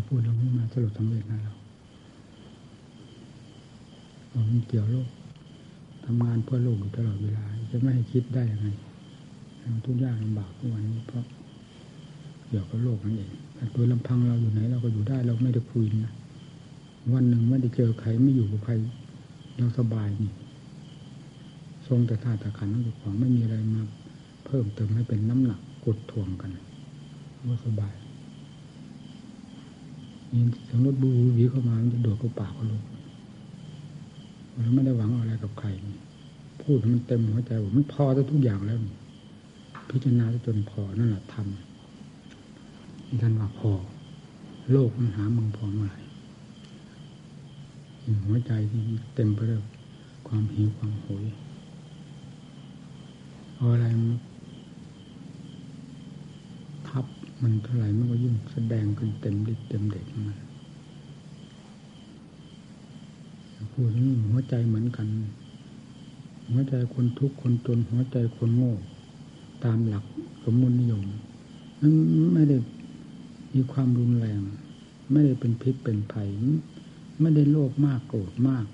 จะพูดเรื่องนี้มาสรุปสำเร็จนะเรามันเกี่ยวโลกทำงานเพื่อโลกอยู่ตลอดเวลา จะไม่ให้คิดได้ยังไงทุกยากลำบากทุกวันนี้เพราะเกี่ยวกับโลกนั่นเองแต่ตัวลำพังเราอยู่ไหน เราก็อยู่ได้เราไม่ได้คุยนะวันหนึ่งไม่ได้เจอใครไม่อยู่กับใครเราสบายนี่ทรงแต่ธาตุขันธ์ของของไม่มีอะไรมา เพิ่มเติมให้เป็นน้ำหนักกดถ่วงกันว่าสบาย มีเสียงรถบูวีเข้ามามันจะโดดเข้าปากเขาลงเราไม่ได้หวังอะไรกับใคร พูดมันเต็มหัวใจว่ามันพอจะทุกอย่างแล้ว พิจารณาจนพอนั่นแหละทำท่านว่าพอ โลกมันหามึงพอเมื่อไหร่หัวใจที่เต็มไปด้วยความหิวความโหยอาอะไรทับ มันเท่าไหร่มันก็ยิ่งแสดงขึ้นเต็มดิเต็มเด็กมันพูดนี่หัวใจเหมือนกัน หัวใจคนทุกข์คนจนหัวใจคนโง่ ตามหลักสมมตินิยมมันไม่ได้มีความรุนแรง ไม่ได้เป็นพิษเป็นภัยไม่ได้โลภมากโกรธมาก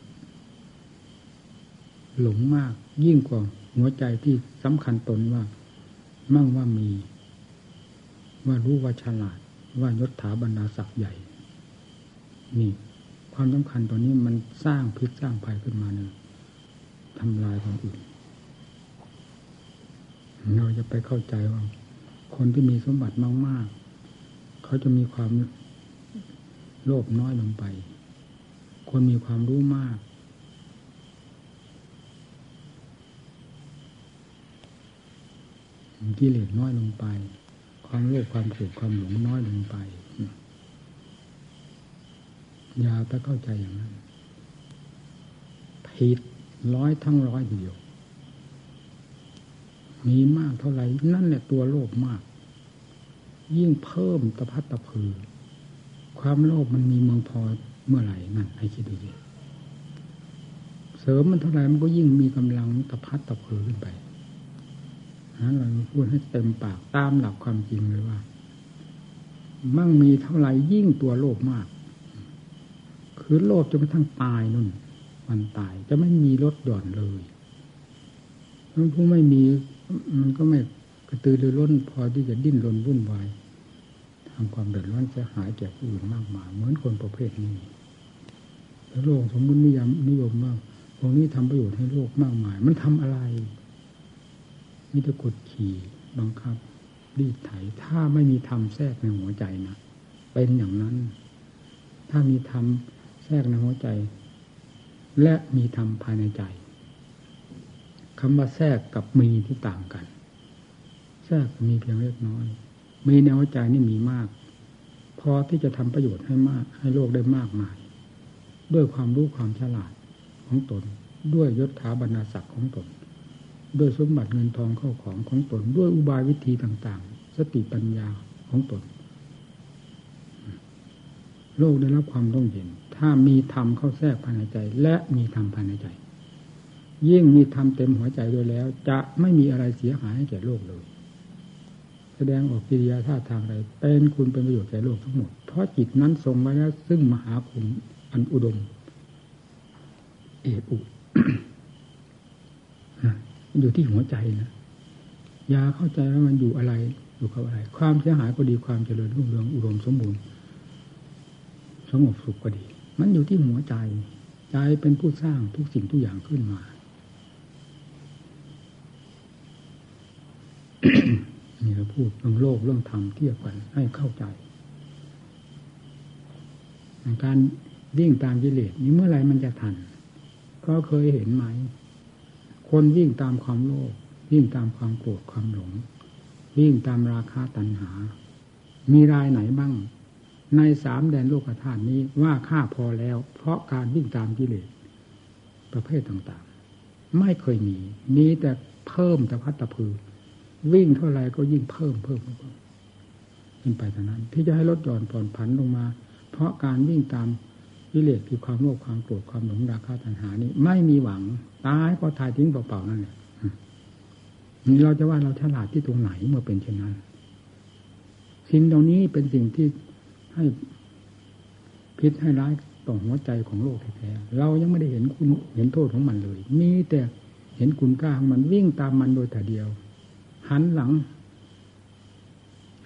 หลงมาก ยิ่งกว่าหัวใจที่สำคัญตนว่า มั่งว่ามี ว่ารู้ว่าฉลาด ว่ายศถาบรรดาศักดิ์ใหญ่ นี่ ความสำคัญตอนนี้มันสร้างพิษสร้างภัยขึ้นมาเนี่ยทำลายคนอื่น เราจะไปเข้าใจว่า คนที่มีสมบัติมาก ๆ เขาจะมีความโลภน้อยลงไป คนมีความรู้มาก กิเลสน้อยลงไป ความโลภความโกรธความหลงน้อยลงไปอย่าไปเข้าใจอย่างนั้นผิดร้อยทั้งร้อยเดียว มีมากเท่าไหร่นั่นแหละตัวโลภมาก ยิ่งเพิ่มตะพัดตะพือ ความโลภมันมีเมืองพอเมื่อไหร่นั่นให้คิดดูดิเสริมมันเท่าไหร่มันก็ยิ่งมีกำลังตะพัดตะพือขึ้นไป นะเราพูดให้เต็มปากตามหลักความจริงเลยว่า มั่งมีเท่าไหร่ยิ่งตัวโลภมาก คือโลภจนกระทั่งตายนุ่นมันตายจะไม่มีลดหย่อนเลยผู้ไม่มีมันก็ไม่กระตือรือร้นพอที่จะดิ้นรนวุ่นวายทำความเดือดร้อนจะหายแก่ผู้อื่นมากมายเหมือนคนประเภทนี้แล้วโลกสมบูรณ์นิยมนิยมมากพวกนี้ทำประโยชน์ให้โลกมากมาย มันทำอะไร มิตรกดขี่บังคับรีดไถถ้าไม่มีธรรมแทรกในหัวใจนะเป็นอย่างนั้น ถ้ามีธรรมแทรกในหัวใจ และมีธรรมภายในใจคำว่าแทรกกับมีที่ต่างกัน แทรกมีเพียงเล็กน้อยมีในหัวใจนี่มีมาก พอที่จะทำประโยชน์ให้มาก ให้โลกได้มากมาย ด้วยความรู้ความฉลาดของตน ด้วยยศถาบรรณาศักดิ์ของตน ด้วยสมบัติเงินทองเข้าของของตนด้วยอุบายวิธีต่าง ๆ สติปัญญาของตน โลกได้รับความร่มเย็น ถ้ามีธรรมเข้าแทรกภายในใจ และมีธรรมภายในใจ ยิ่งมีธรรมเต็มหัวใจด้วยแล้ว จะไม่มีอะไรเสียหายให้แก่โลกเลยแสดงออกกิริยาท่าทางอะไรเป็นคุณเป็นประโยชน์แก่โลกทั้งหมด เพราะจิตนั้นทรงไว้แล้ว ซึ่งมหาคุณอันอุดม เอกุ อยู่ที่หัวใจนะยาเข้าใจว่ามันอยู่อะไร อยู่กับอะไร ความเสียหายก็ดีความเจริญรุ่งเรืองอุดมสมบูรณ์สงบสุขก็ดี มันอยู่ที่หัวใจ ใจเป็นผู้สร้างทุกสิ่งทุกอย่างขึ้นมานี่เราพูดเรื่องโลกเรื่องธรรมเทียบกันให้เข้าใจ การวิ่งตามกิเลสนี้เมื่อไรมันจะทัน ก็เคยเห็นไหม คนวิ่งตามความโลภวิ่งตามความโกรธความหลง วิ่งตามราคาตัณหา มีรายไหนบ้าง ในสามแดนโลกธาตุนี้ว่าค่าพอแล้ว เพราะการวิ่งตามกิเลสประเภทต่างๆ ไม่เคยมี มีแต่เพิ่มแต่พัตตพือ วิ่งเท่าไรก็ยิ่งเพิ่มเพิ่มเพิ่มขึ้นไปเท่านั้น ที่จะให้ลดหย่อนผ่อนผันลงมา เพราะการวิ่งตาม กิเลสคือความโลภความโกรธความหลงราคะตัณหานี้ ไม่มีหวังตายก็ตายทิ้งเปล่าๆนั่นแหละนี่เราจะว่าเราฉลาดที่ตรงไหนเมื่อเป็นเช่นนั้น สิ่งเหล่านี้เป็นสิ่งที่ให้พิษให้ร้ายต่อหัวใจของโลกแท้ๆเรายังไม่ได้เห็นคุณเห็นโทษของมันเลย มีแต่เห็นคุณค่าของมันวิ่งตามมันโดยแต่เดียว หันหลัง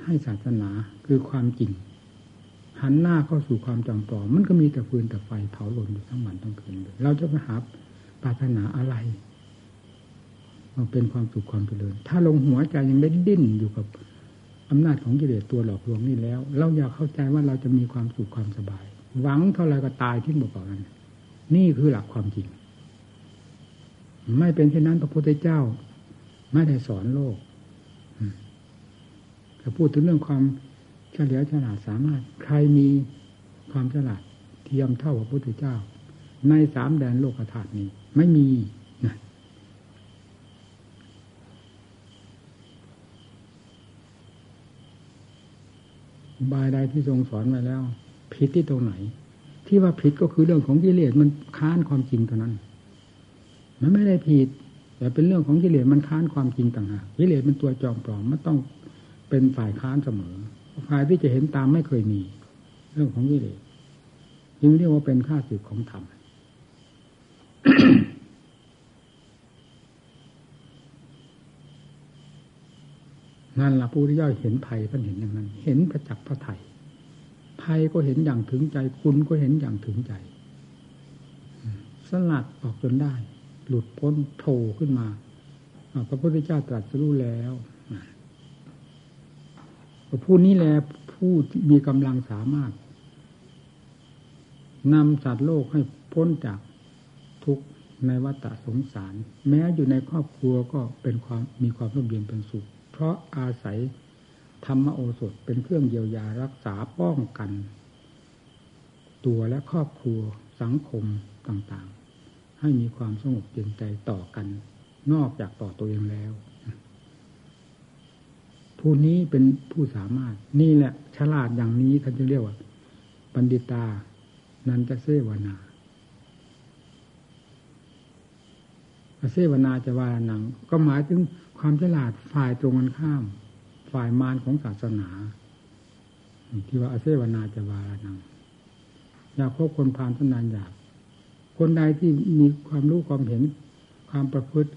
ให้ศาสนาคือความจริง หันหน้าเข้าสู่ความจำปลอมันก็มีแต่ฟืนแต่ไฟเผาล่นอยู่ทั้งวันทั้งคืนเลยเราจะไปหาปรารถนาอะไรมันเป็นความสุขความเจริญ ถ้าลงหัวใจยังได้ดิ้นอยู่กับอำนาจของกิเลสตัวหลอกลวงนี่แล้ว เราอยากเข้าใจว่าเราจะมีความสุขความสบาย หวังเท่าไรก็ตายที่หมดก่อนนี่คือหลักความจริง ไม่เป็นเช่นนั้นพระพุทธเจ้า ไม่ได้สอนโลกถ้าพูดถึงเรื่องความ ฉลียวฉลาดสามารถ ใครมีความฉลาดเทียมเท่าพระพุทธเจ้า ในสามแดนโลกธาตุนี้ ไม่มีนะบายใดที่ทรงสอนไว้แล้ว ผิดที่ตรงไหน ที่ว่าผิดก็คือเรื่องของกิเลสมันค้านความจริงเท่านั้น มันไม่ได้ผิดแต่เป็นเรื่องของกิเลสมันค้านความจริงต่างหากกิเลสเป็นตัวจอมปลอมมันต้องเป็นฝ่ายค้านเสมอ ฝ่ายที่จะเห็นตามไม่เคยมี เรื่องของกิเลสจึงเรียกว่าเป็นข้าศึกของธรรมนั่นละผู้ที่ย่อยเห็นภัยท่านเห็นอย่างนั้น เห็นประจักษ์พระไทยภัยก็เห็นอย่างถึงใจ คุณก็เห็นอย่างถึงใจสลัดออกจนได้ หลุดพ้นโผล่ขึ้นมาพระพุทธเจ้าตรัสรู้แล้ว ผู้นี้แหละผู้มีกำลังสามารถนำสัตว์โลกให้พ้นจากทุกข์ในวัฏสงสาร แม้อยู่ในครอบครัวก็เป็นความมีความร่มเย็นเป็นสุข เพราะอาศัยธรรมโอสถเป็นเครื่องเยียวยารักษาป้องกัน ตัวและครอบครัวสังคมต่างๆ ให้มีความสงบเย็นใจต่อกัน นอกจากต่อตัวเองแล้ว ผู้นี้เป็นผู้สามารถ นี่แหละ ฉลาดอย่างนี้ท่านจะเรียกว่า ปันดิตา นันจะเสวนาเสวนาจะวานัง ก็หมายถึงความฉลาดฝ่ายตรงกันข้าม ฝ่ายมารของศาสนาที่ว่าอเซวนาจะวานังอยากพบคนพานทนานอยาก คนใดที่มีความรู้ความเห็น ความประพฤติ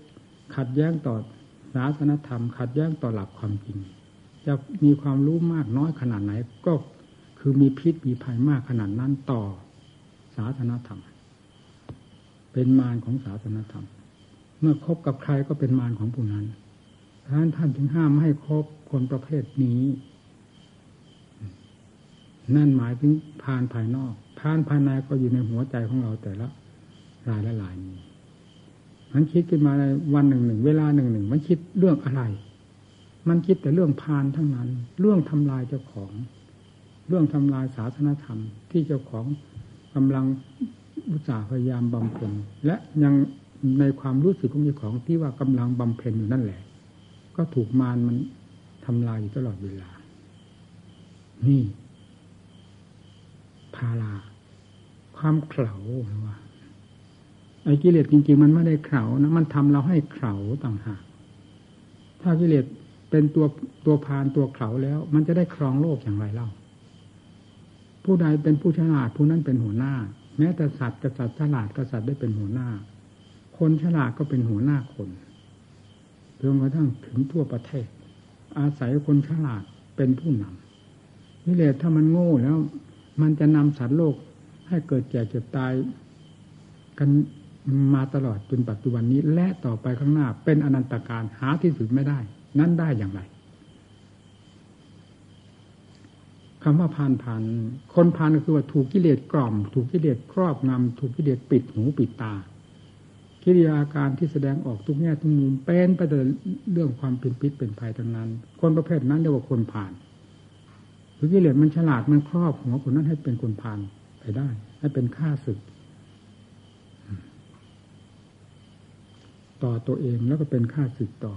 ขัดแย้งต่อ ศาสนธรรม ขัดแย้งต่อหลักความจริง จะมีความรู้มากน้อยขนาดไหน ก็คือมีพิษมีภัยมากขนาดนั้นต่อศาสนธรรม เป็นมารของศาสนธรรม เมื่อคบกับใครก็เป็นมารของผู้นั้นท่านท่านจึงห้ามให้คบคนประเภทนี้ นั่นหมายถึงพานภายนอกพานภายในก็อยู่ในหัวใจของเราแต่ละรายละลายนี้ มันคิดขึ้นมาในวันหนึ่งหนึ่งเวลาหนึ่งหนึ่งมันคิดเรื่องอะไร มันคิดแต่เรื่องพานทั้งนั้น เรื่องทำลายเจ้าของ เรื่องทำลายศาสนธรรม ที่เจ้าของกำลังอุตสาห์พยายามบำเพ็ญและยังในความรู้สึกของเจ้าของที่ว่ากำลังบำเพ็ญอยู่นั่นแหละ ก็ถูกมารมันทำลายอยู่ตลอดเวลา นี่พาลาความเข่าว่า ไอ้กิเลสจริง ๆ มันไม่ได้เข่านะมันทำเราให้เข่าต่างหากถ้ากิเลสเป็นตัวตัวพานตัวเข่าแล้ว มันจะได้ครองโลกอย่างไรเล่า ผู้ใดเป็นผู้ฉลาดผู้นั้นเป็นหัวหน้า แม้แต่สัตว์กษัตริย์ฉลาดกษัตริย์ได้เป็นหัวหน้า คนฉลาดก็เป็นหัวหน้าคนจนกระทั่งถึงทั่วประเทศ อาศัยคนฉลาดเป็นผู้นำนี่แหละถ้ามันโง่แล้ว มันจะนำสัตว์โลกให้เกิดแก่เจ็บตายกัน มาตลอดจนปัจจุบันนี้ และต่อไปข้างหน้า เป็นอนันตการหาที่สุดไม่ได้ นั่นได้อย่างไรคำว่าพานผ่านคนพานก็คือว่าถูกกิเลสกล่อม ถูกกิเลสครอบงำถูกกิเลสปิดหูปิดตากิริยาการที่แสดงออกทุกแง่ทุกมุมเป็นไปแต่เรื่องความเป็นพิษเป็นภัยทั้งนั้น คนประเภทนั้นเรียกว่าคนผ่านคือกิเลสมันฉลาดมันครอบหัวคนนั้นให้เป็นคนผ่านไปได้ ให้เป็นข้าศึก ต่อตัวเองแล้วก็เป็นข้าศึกต่อ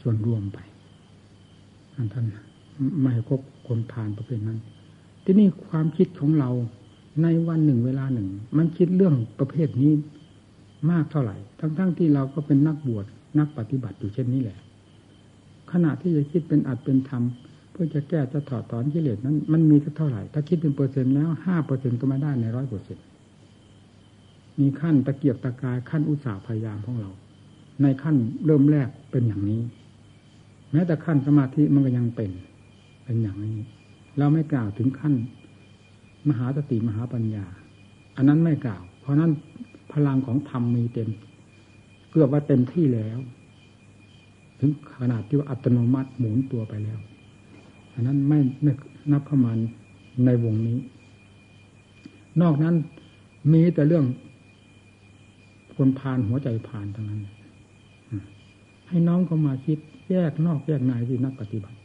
ส่วนรวมไปท่านไม่คบคนผ่านประเภทนั้น ที่นี่ความคิดของเราในวันหนึ่งเวลาหนึ่ง มันคิดเรื่องประเภทนี้มากเท่าไหร่ ทั้งๆทที่เราก็เป็นนักบวชนักปฏิบัติอยู่เช่นนี้แหละ ขณะที่จะคิดเป็นอัดเป็นธรรมเพื่อจะแก้จะถอดถอนกิเลสนั้น มันมีเท่าไหร่ ถ้าคิดเป็นเปอร์เซ็นต์แล้วห้าเปอร์เซ็นก็ไม่ได้ในร้อยเปอร์เซ็นต์ มีขั้นตะเกียบตะกายขั้นอุตสาห์พยายามของเรา ในขั้นเริ่มแรกเป็นอย่างนี้ แม้แต่ขั้นสมาธิมันก็ยังเป็น เป็นอย่างนี้ เราไม่กล่าวถึงขั้น มหาสติมหาปัญญา อันนั้นไม่กล่าว เพราะนั้นพลังของธรรมมีเต็ม เกือบว่าเต็มที่แล้ว ถึงขนาดที่ว่าอัตโนมัติหมุนตัวไปแล้ว อันนั้นไม่ไม่นับเข้ามาในวงนี้ นอกนั้นมีแต่เรื่อง คนพานหัวใจพานทั้งนั้นให้น้องเขามาคิดแยกนอกแยกในที่นักปฏิบัติ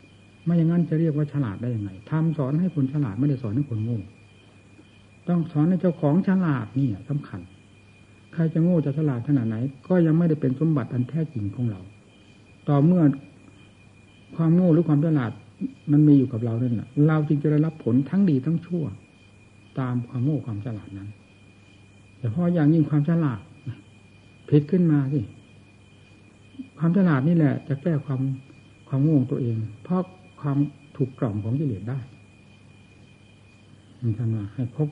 ไม่อย่างนั้นจะเรียกว่าฉลาดได้ยังไงทำสอนให้คนฉลาดไม่ได้สอนให้คนโง่ต้องสอนให้เจ้าของฉลาดนี่สำคัญ ใครจะโง่จะฉลาดขนาดไหน ก็ยังไม่ได้เป็นสมบัติอันแท้จริงของเรา ต่อเมื่อความโง่หรือความฉลาดมันมีอยู่กับเราเนี่ยเราจึงจะได้รับผลทั้งดีทั้งชั่ว ตามความโง่ความฉลาดนั้น แต่พออย่างยิ่งความฉลาด ผิดขึ้นมาสิความฉลาดนี่แหละ จะแก้ความความโง่ตัวเอง เพราะความถูกกล่อมของกิเลสได้มันทำมาให้คบ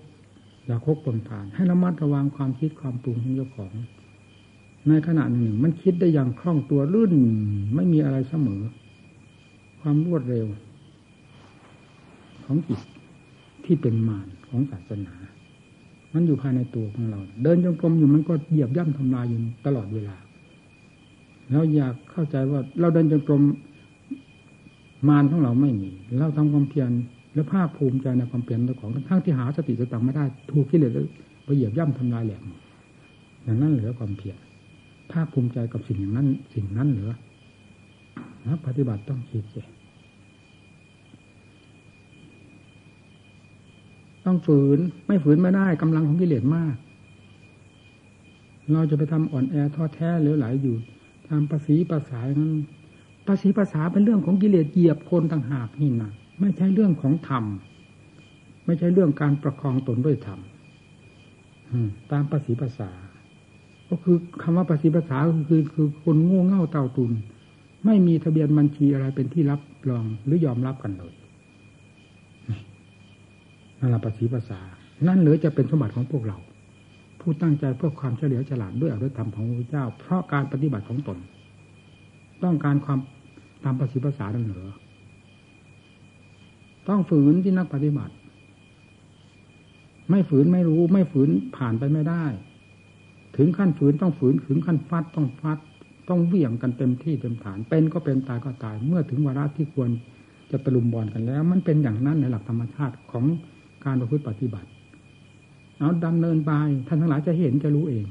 อย่าคบปนผ่าน ให้ระมัดระวังความคิดความปรุงของเจ้าของ ในขณะหนึ่ง มันคิดได้อย่างคล่องตัวลื่นไม่มีอะไรเสมอ ความรวดเร็ว ของจิตที่เป็นมารของศาสนา มันอยู่ภายในตัวของเรา เดินจงกรมอยู่มันก็เหยียบย่ำทำลายอยู่ตลอดเวลา แล้วอยากเข้าใจว่าเราเดินจงกรมมารของเราไม่มีเราทำความเพียรและภาคภูมิใจในความเปลี่ยนของทั้งที่หาสติสตังไม่ได้ถูกที่เหลือไปเหยียบย่ำทำลายแหลมอย่างนั้นเหลือความเพียรภาคภูมิใจกับสิ่งอย่างนั้น สิ่งนั้นเหลือนักปฏิบัติต้องคิดเสิ ต้องฝืน ไม่ฝืนไม่ได้กำลังของกิเลสมาก เราจะไปทำอ่อนแอท้อแท้เหลวไหลอยู่ทำภาษีภาษางนั้นภาษีภาษาเป็นเรื่องของกิเลสเหยียบคนต่างหากนี่นะไม่ใช่เรื่องของธรรมไม่ใช่เรื่องการประคองตนด้วยธรรมตามภาษีภาษา ก็คือคำว่าภาษีภาษาคือคือคนโง่เง่าเต่าตุนไม่มีทะเบียนบัญชีอะไรเป็นที่รับรองหรือยอมรับกันเลย นั่นแหละภาษีภาษา นั่นหรือจะเป็นสมบัติของพวกเรา ผู้ตั้งใจเพื่อความเฉลียวฉลาดด้วยอริยธรรมของพระเจ้า เพราะการปฏิบัติของตน ต้องการความตามภาษีภาษาดังเหนือต้องฝืนที่นักปฏิบัติ ไม่ฝืนไม่รู้ ไม่ฝืนผ่านไปไม่ได้ ถึงขั้นฝืนต้องฝืนถึงขั้นฟัดต้องฟัด ต้องเวี่ยงกันเต็มที่เต็มฐาน เป็นก็เป็นตายก็ตาย เมื่อถึงวาระที่ควรจะตะลุมบอลกันแล้ว มันเป็นอย่างนั้นในหลักธรรมชาติของ การประพฤติปฏิบัติ เอาดำเนินไปท่านทั้งหลายจะเห็นจะรู้เอง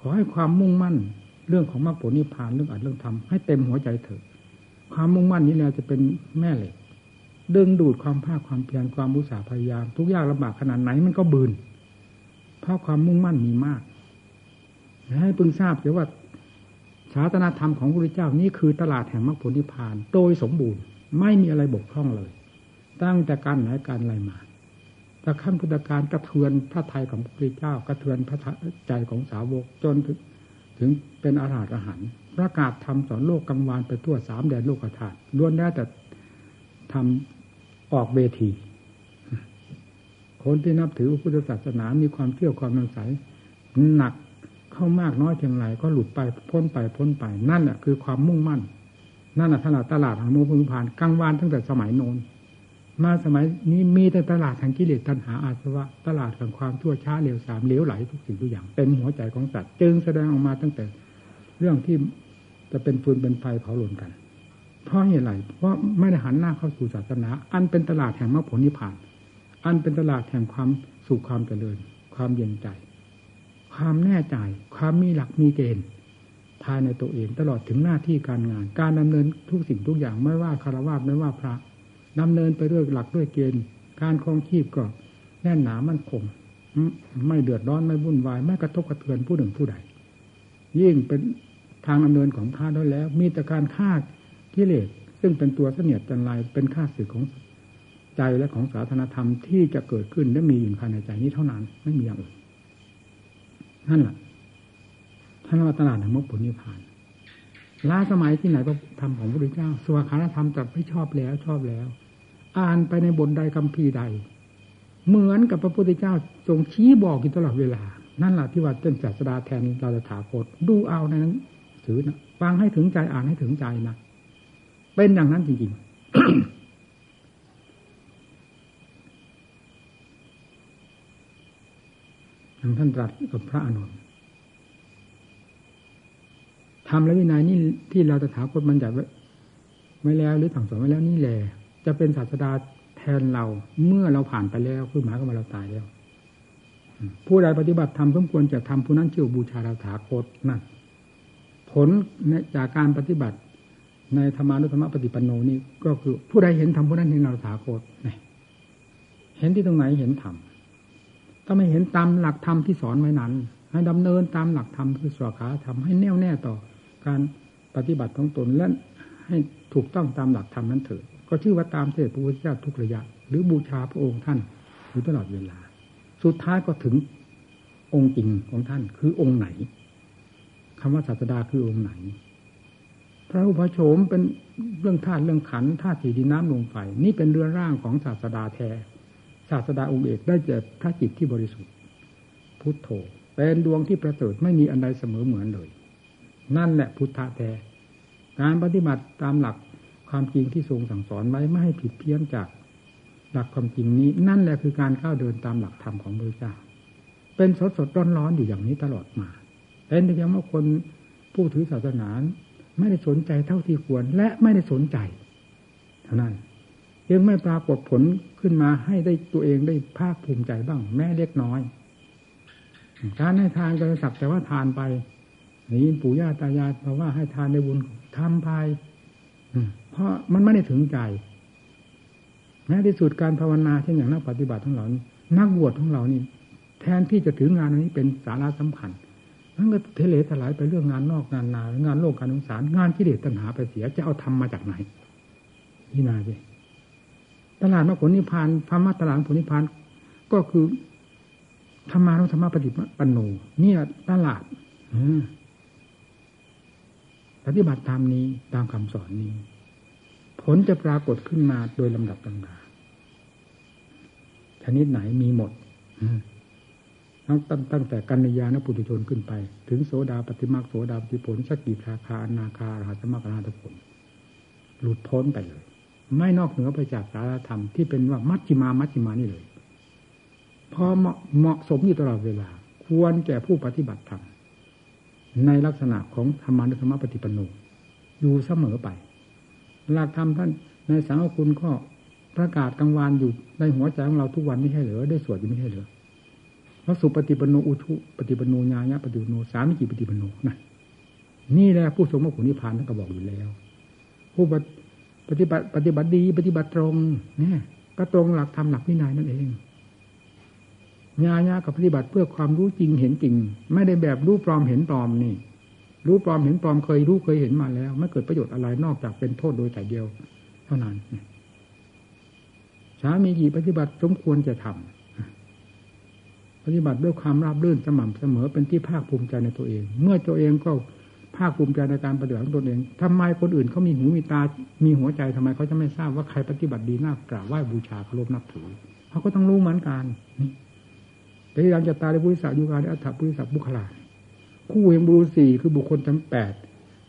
ขอให้ความมุ่งมั่นเรื่องของมรรคผลนิพพานเรื่องอัดเรื่องทำให้เต็มหัวใจเถิดความมุ่งมั่นนี้แหละจะเป็นแม่เหล็กดึงดูดความภาคความเพียรความมุสาพยายาม ทุกยากลำบากขนาดไหนมันก็บืน เพราะความมุ่งมั่นมีมากให้พึงทราบเสียว่าศาสนาธรรมของพระพุทธเจ้านี่คือตลาดแห่งมรรคผลนิพพาน โดยสมบูรณ์ไม่มีอะไรบกพร่องเลย ตั้งแต่การไหนการอะไรมา แต่ขั้นพุทธการกระเทือนพระไทยของพระพุทธเจ้ากระเทือนพระใจของสาวกจนถึงเป็นอาหารอาหารประกาศทำสอนโลกกังวานไปทั่วสามแดนโลกธาตุล้วนได้แต่ทำออกเวที คนที่นับถือพุทธศาสนามีความเชื่อความนใสหนักเข้ามากน้อยเพียงไรก็หลุดไปพ้นไปพ้นไป นั่นแหะคือความมุ่งมั่น นั่นแหละตลาดตลาดของโมพุทธผ่านกังวานตั้งแต่สมัยโน้น มาสมัยนี้มีแต่ตลาดแห่งกิเลสตัณหาอาสวะ ตลาดแห่งความชั่วช้าเลวสามเลี้ยวไหลทุกสิ่งทุกอย่างเต็มหัวใจของสัตว์จึงแสดงออกมาตั้งแต่ เรื่องที่จะเป็นฟืนเป็นไฟเผาหลนกัน เพราะเหตุไรเพราะไม่ได้หันหน้าเข้าสู่ศาสนา อันเป็นตลาดแห่งมรรคผลนิพพาน อันเป็นตลาดแห่งความสุขความเจริญ ความเย็นใจ ความแน่ใจ ความมีหลักมีเกณฑ์ภายในตัวเองตลอดถึงหน้าที่การงาน การดำเนินทุกสิ่งทุกอย่างไม่ว่าคารวะไม่ว่าพระ ดำเนินไปด้วยหลักด้วยเกณฑ์ การคลองชีพก็แน่นหนามั่นคงไม่เดือดร้อนไม่วุ่นวาย ไม่กระทบกระเทือนผู้หนึ่งผู้ใด ยิ่งเป็นทางดำเนินของพระด้วยแล้ว มีแต่การฆ่ากิเลสซึ่งเป็นตัวเสนียดจันไรเป็นข้าศึกของใจและของศาสนธรรมที่จะเกิดขึ้นและมีอยู่ภายในใจนี้เท่านั้น ไม่มีอย่างอื่นนั่นแหละท่านว่าตลาดแห่งมรรคผลนิพพานล้าสมัยที่ไหนก็ทำของพระพุทธเจ้าสวขาธรรมจัดไม่ชอบแล้วชอบแล้ว อ่านไปในบทใดคำพีใด เหมือนกับพระพุทธเจ้าทรงชี้บอกอยู่ตลอดเวลา นั่นแหละที่ว่าเป็นศาสดาแทนเราจะถาโคตดูเอาในนั้นถือนะฟังให้ถึงใจอ่านให้ถึงใจนะเป็นอย่างนั้นจริงๆอย่างท่านตรัสกับพระอนุนทำและวินัยนี่ที่เราจะถาคตมันจัดไว้แล้วหรือสั่งสอนไว้แล้วนี่แหละ จะเป็นศาสดาแทนเราเมื่อเราผ่านไปแล้วคือหมายก็ว่าเราตายแล้ว ผู้ใดปฏิบัติธรรมสมควรจะทำผู้นั้นเชื่อบูชาเราถาคตนั่นผลจากการปฏิบัติในธรรมานุธรรมปฏิปันโนนี่ก็คือผู้ใดเห็นธรรมผู้นั้นเห็นเราถาคตนี่เห็นที่ตรงไหนเห็นธรรมถ้าไม่เห็นตามหลักธรรมที่สอนไว้นั้น ให้ดำเนินตามหลักธรรมคือสวขาธรรมให้แน่วแน่ต่อการปฏิบัติของตนและให้ถูกต้องตามหลักธรรมนั้นเถิด ก็ชื่อว่าตามเสด็จพระพุทธเจ้าทุกระยะ หรือบูชาพระองค์ท่านอยู่ตลอดเวลา สุดท้ายก็ถึงองค์จริงของท่านคือองค์ไหนคำว่าศาสดาคือองค์ไหน พระอุปโฉมเป็นเรื่องธาตุเรื่องขันธาตุสีดินน้ำลมไฟนี่เป็นเรือนร่างของศาสดาแท้ศาสดาองค์เอกได้เจอพระจิตที่บริสุทธิ์ พุทโธเป็นดวงที่ประเสริฐไม่มีอันใดเสมอเหมือนเลย นั่นแหละพุทธะแท้การปฏิบัติตามหลัก ความจริงที่ทรงสั่งสอนไว้ไม่ให้ผิดเพี้ยนจากหลักความจริงนี้ นั่นแหละคือการก้าวเดินตามหลักธรรมของพระเจ้า เป็นสดสดร้อนร้อนอยู่อย่างนี้ตลอดมาเป็นแต่เพียงว่าคนผู้ถือศาสนาไม่ได้สนใจเท่าที่ควร และไม่ได้สนใจ เท่านั้นยังไม่ปรากฏผลขึ้นมาให้ได้ตัวเองได้ภาคภูมิใจบ้าง แม้เล็กน้อย การให้ทานก็สักแต่ว่าทานไปนี่ปู่ย่าตายายเพราะว่าให้ทานในบุญทำไป เพราะมันไม่ได้ถึงใจแม้ที่สุดการภาวนาเช่นอย่างนักปฏิบัติทั้งเรานักบวชของเรานี่ แทนที่จะถืองานนี้เป็นสาระสำคัญนั่นก็เทเลถลายไปเรื่องงานนอกงานนางานโลกการสงสาร งานกิเลสตัณหาไปเสียจะเอาทำมาจากไหนนี่นาสิตลาดมาผลนิพพานธรรมะตลาดผลนิพพานก็คือธรรมานุธรรมะปฏิปันโนเนี่ยตลาดปฏิบัติตามนี้ตามคำสอนนี้ ผลจะปรากฏขึ้นมาโดยลำดับลำดาชนิดไหนมีหมดตั้งตั้งแต่กัญญาณปุถุชนขึ้นไป ถึงโสดาปฏิมาโสดาปฏิผลสกิทาคาอนาคาราชมกราตผล หลุดพ้นไปเลย ไม่นอกเหนือไปจากสารธรรมที่เป็นว่ามัชจิมามัชจิมานี่เลยพอเหมาะเหมาะสมอยู่ตลอดเวลา ควรแก่ผู้ปฏิบัติธรรมในลักษณะของธรรมานุธรรมปฏิปโนอยู่เสมอไป หลักธรรมท่านในสังฆคุณก็ประกาศกลางวานอยู่ในหัวใจของเราทุกวันไม่ใช่เหรอได้สวดอยู่ไม่ใช่เหรอพระสุปฏิปโนอุชุปฏิปโนญาญะปฏิปโนสามิจิปฏิปโนนะนี่แหละผู้ทรงมรรคผลนิพพานท่านก็บอกอยู่แล้ว ผู้ปฏิบัติปฏิบัติดี ปฏิบัติตรงเนี่ยก็ตรงหลักธรรมหลักวินัยนั่นเองญาญากับปฏิบัติเพื่อความรู้จริงเห็นจริง ไม่ได้แบบรู้ปลอมเห็นปลอมนี่ รู้ปลอมเห็นปลอมเคยรู้เคยเห็นมาแล้ว ไม่เกิดประโยชน์อะไรนอกจากเป็นโทษโดยแต่เดียวเท่านั้นสามีกี่ปฏิบัติสมควรจะทำปฏิบัติด้วยความราบรื่นสม่ำเสมอเป็นที่ภาคภูมิใจในตัวเอง เมื่อตัวเองก็ภาคภูมิใจในการปฏิบัติของตัวเองทำไมคนอื่นเขามีหูมีตา มีหัวใจทำไมเขาจะไม่ทราบว่าใครปฏิบัติดีน่ากราบไหว้บูชาเคารพนับถือเขาก็ต้องรู้เหมือนกันแต่ยังจะตาในบุริษัทยุการในอัฐบุริษัทบุคลา คู่แห่งบุรุษสี่คือบุคคลทั้งแปด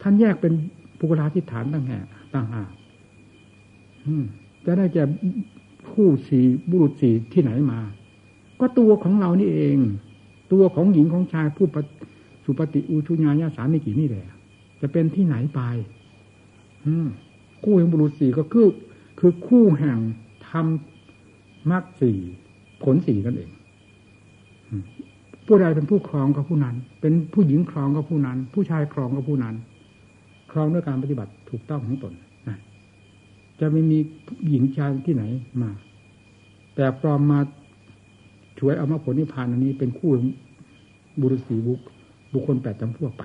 ท่านแยกเป็นบุคลาธิฐานต่างแห่ต่างหากจะได้แก่คู่สี่บุรุษสี่ที่ไหนมา ก็ตัวของเรานี่เอง ตัวของหญิงของชายผู้สุปฏิอุชุญาญาสามีกี่นี่แหละจะเป็นที่ไหนไปคู่แห่งบุรุษสี่ก็คือ คือคู่แห่งทำมรรคสี่ผลสี่นั่นเอง ผู้ใดเป็นผู้ครองก็ผู้นั้น เป็นผู้หญิงครองก็ผู้นั้น ผู้ชายครองก็ผู้นั้น ครองด้วยการปฏิบัติถูกต้องของตนนะจะไม่มีหญิงชายที่ไหนมา แต่ปลอมมาช่วยเอามาผลนิพพานอันนี้เป็นคู่บุรุษสีบุคบุคคลแปดจำพวกไป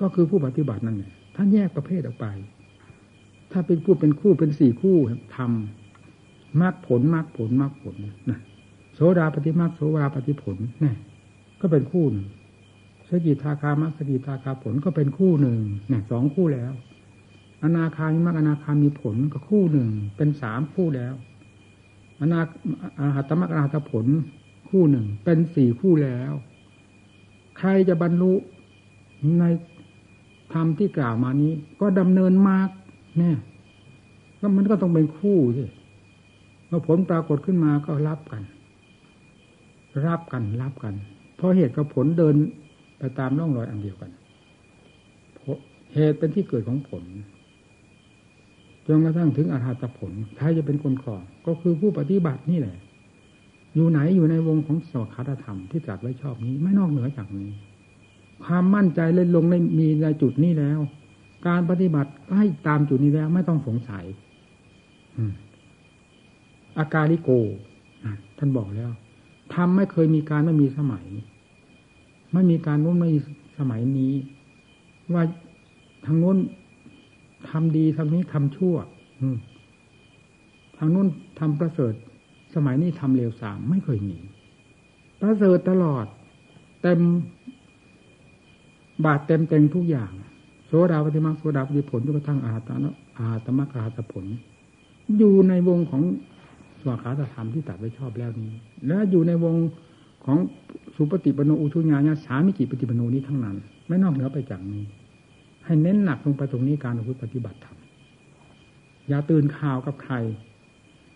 ก็คือผู้ปฏิบัตินั่นแหละท่านแยกประเภทออกไป ถ้าเป็นผู้เป็นคู่เป็นสี่คู่ทำมากผลมากผลมากผลนะ โสดาปฏิมาโสวาปฏิผลนี่ก็เป็นคู่สกิทาคามรรคสกิทาคาผลก็เป็นคู่หนึ่งเนี่ยสองคู่แล้ว อนาคามีมรรคอนาคามีผลก็คู่หนึ่งเป็นสามคู่แล้วอนาอาหัตมรรคอนาคาผลคู่หนึ่ง เป็นสี่คู่แล้ว ใครจะบรรลุในธรรมที่กล่าวมานี้ ก็ดำเนินมากเนี่ยก็มันก็ต้องเป็นคู่สิเมื่อผลปรากฏขึ้นมาก็รับกัน รับกันรับกัน เพราะเหตุกับผลเดินไปตามร่องรอยอันเดียวกันเหตุเป็นที่เกิดของผลจนกระทั่งถึงอาหารผลใครจะเป็นคนครอก็คือผู้ปฏิบัตินี่แหละ อยู่ไหนอยู่ในวงของสวขาธรรมที่ตรัสไว้ชอบนี้ไม่นอกเหนือจากนี้ ความมั่นใจเลยลงในมีในจุดนี้แล้ว การปฏิบัติให้ตามจุดนี้แล้ว ไม่ต้องสงสัยอาการิโกท่านบอกแล้ว ทำไม่เคยมีการไม่มีสมัย ไม่มีการนู้นไม่มีสมัยนี้ ว่าทางโน้นทำดีทางนี้ทำชั่วทางโน้นทำประเสริฐ สมัยนี้ทำเลวสามไม่เคยมี ประเสริฐตลอด เต็มบาทเต็มเต็งทุกอย่างโสดาปฏิมาโสดาปฏิผลจนกระทั่งอาหาตนะอาหาตมะอาหาตผล อยู่ในวงของ วขาตธรรมที่ตัดไว้ชอบแล้วนี้ และอยู่ในวงของสุปฏิปโนอุชุญาญาสามิจิปฏิปโนนี้ทั้งนั้น ไม่นอกเหนือไปจากนี้ ให้เน้นหนักลงไปตรงนี้การปฏิบัติธรรมอย่าตื่นข่าวกับใคร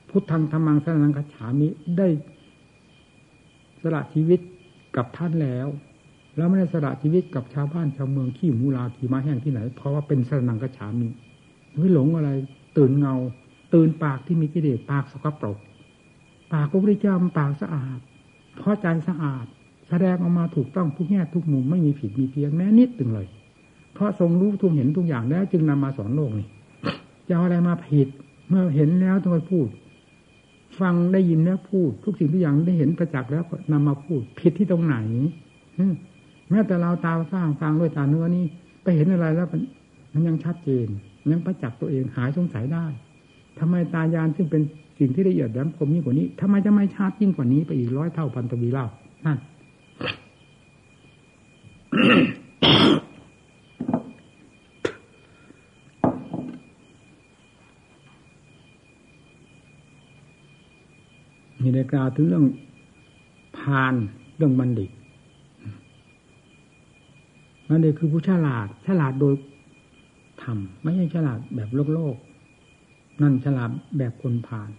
พุทธังธรรมังสนังคัจฉามิได้สละชีวิตกับท่านแล้ว แล้วไม่ได้สละชีวิตกับชาวบ้านชาวเมืองขี้มูลาขี้ม้าแห้งที่ไหน เพราะว่าเป็นสนังกัจฉามิไม่หลงอะไร ตื่นเงา ตื่นปากที่มีกิเลสปากสกปรก ปากพระพุทธเจ้ามันปากสะอาด เพราะใจสะอาด แสดงออกมาถูกต้องทุกแง่ทุกมุมไม่มีผิดมีเพี้ยนแม้นิดตึงเลย เพราะทรงรู้ทุกเห็นทุกอย่างแล้วจึงนำมาสอนโลกนี่จะเอาอะไรมาผิด เมื่อเห็นแล้วต้องไปพูด ฟังได้ยินแล้วพูด ทุกสิ่งทุกอย่างได้เห็นประจักษ์แล้วนำมาพูด ผิดที่ตรงไหนแม้แต่เราตาฟ้างฟังด้วยตาเนื้อนี่ไปเห็นอะไรแล้วมันยังชัดเจน ยังประจักษ์ตัวเองหายสงสัยได้ ทำไมตายานซึ่งเป็นสิ่งที่ละเอียดแหลมคมยิ่งกว่านี้ทำไมจะไม่ชาติยิ่งกว่านี้ไปอีกร้อยเท่าพันตวีเล่านั่นมีในกล่าวถึงเรื่องพานเรื่องบัณฑิตบัณฑิตคือผู้ฉลาดฉลาดโดยธรรมไม่ใช่ฉลาดแบบโลกโลก นั่นฉลาดแบบคนผ่าน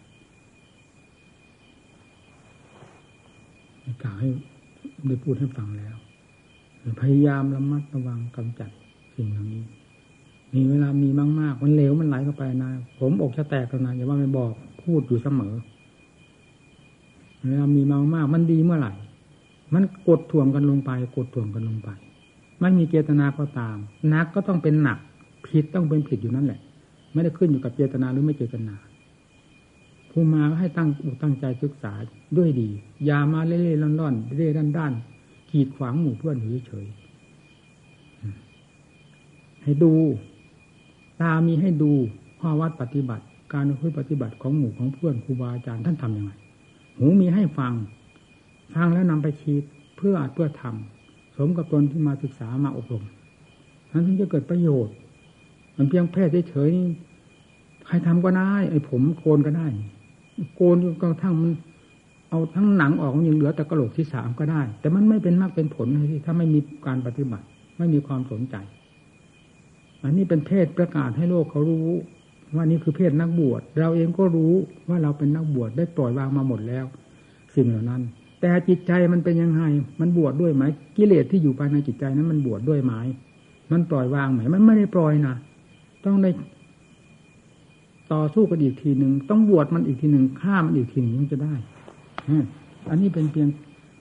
กล่าวให้ได้พูดให้ฟังแล้ว พยายามระมัดระวังกำจัดสิ่งเหล่านี้มีเวลามีมากๆ มันเหลวมันไหลเข้าไปนะ ผมอกจะแตกแล้วนะอย่าว่าไม่บอกพูดอยู่เสมอ เวลามีมากๆ มันดีเมื่อไหร่ มันกดถ่วงกันลงไป กดถ่วงกันลงไป ไม่มีเจตนาก็ตามนักก็ต้องเป็นหนัก ผิดต้องเป็นผิดอยู่นั่นแหละ ไม่ได้ขึ้นอยู่กับเจตนาหรือไม่เจตนาผู้มาก็ให้ตั้งอกตั้งใจศึกษาด้วยดี อย่ามาเล่เล่ร่อนร่อนเล่ด้านด้านขีดขวางหมู่เพื่อนอยู่เฉยให้ดู ตามีให้ดูข้อวัดปฏิบัติ การคุยปฏิบัติของหมู่ของเพื่อนครูบาอาจารย์ท่านทํำยังไงหูมีให้ฟัง ฟังแล้วนำไปคิดเพื่ออาจเพื่อทำสมกับตนที่มาศึกษามาอบรมนั้นถึงจะเกิดประโยชน์ มันเพียงแพทย์เฉยๆใครทำก็ได้ ไอ้ผมโกนก็ได้ โกนกระทั่งมันเอาทั้งหนังออกยังเหลือแต่กระโหลกที่สามก็ได้ แต่มันไม่เป็นมากเป็นผลเลยที่ถ้าไม่มีการปฏิบัติ ไม่มีความสนใจ อันนี้เป็นเพศประกาศให้โลกเขารู้ ว่านี่คือเพศนักบวช เราเองก็รู้ว่าเราเป็นนักบวชได้ปล่อยวางมาหมดแล้ว สิ่งเหล่านั้น แต่จิตใจมันเป็นยังไง มันบวชดด้วยไหมกิเลสที่อยู่ภายในจิตใจนั้นมันบวชดด้วยไหมมันปล่อยวางไหมมันไม่ได้ปล่อยนะ ต้องได้ต่อสู้กันอีกทีหนึ่งต้องบวชมันอีกทีหนึ่งฆ่ามันอีกทีหนึ่งจะได้อันนี้เป็นเพียง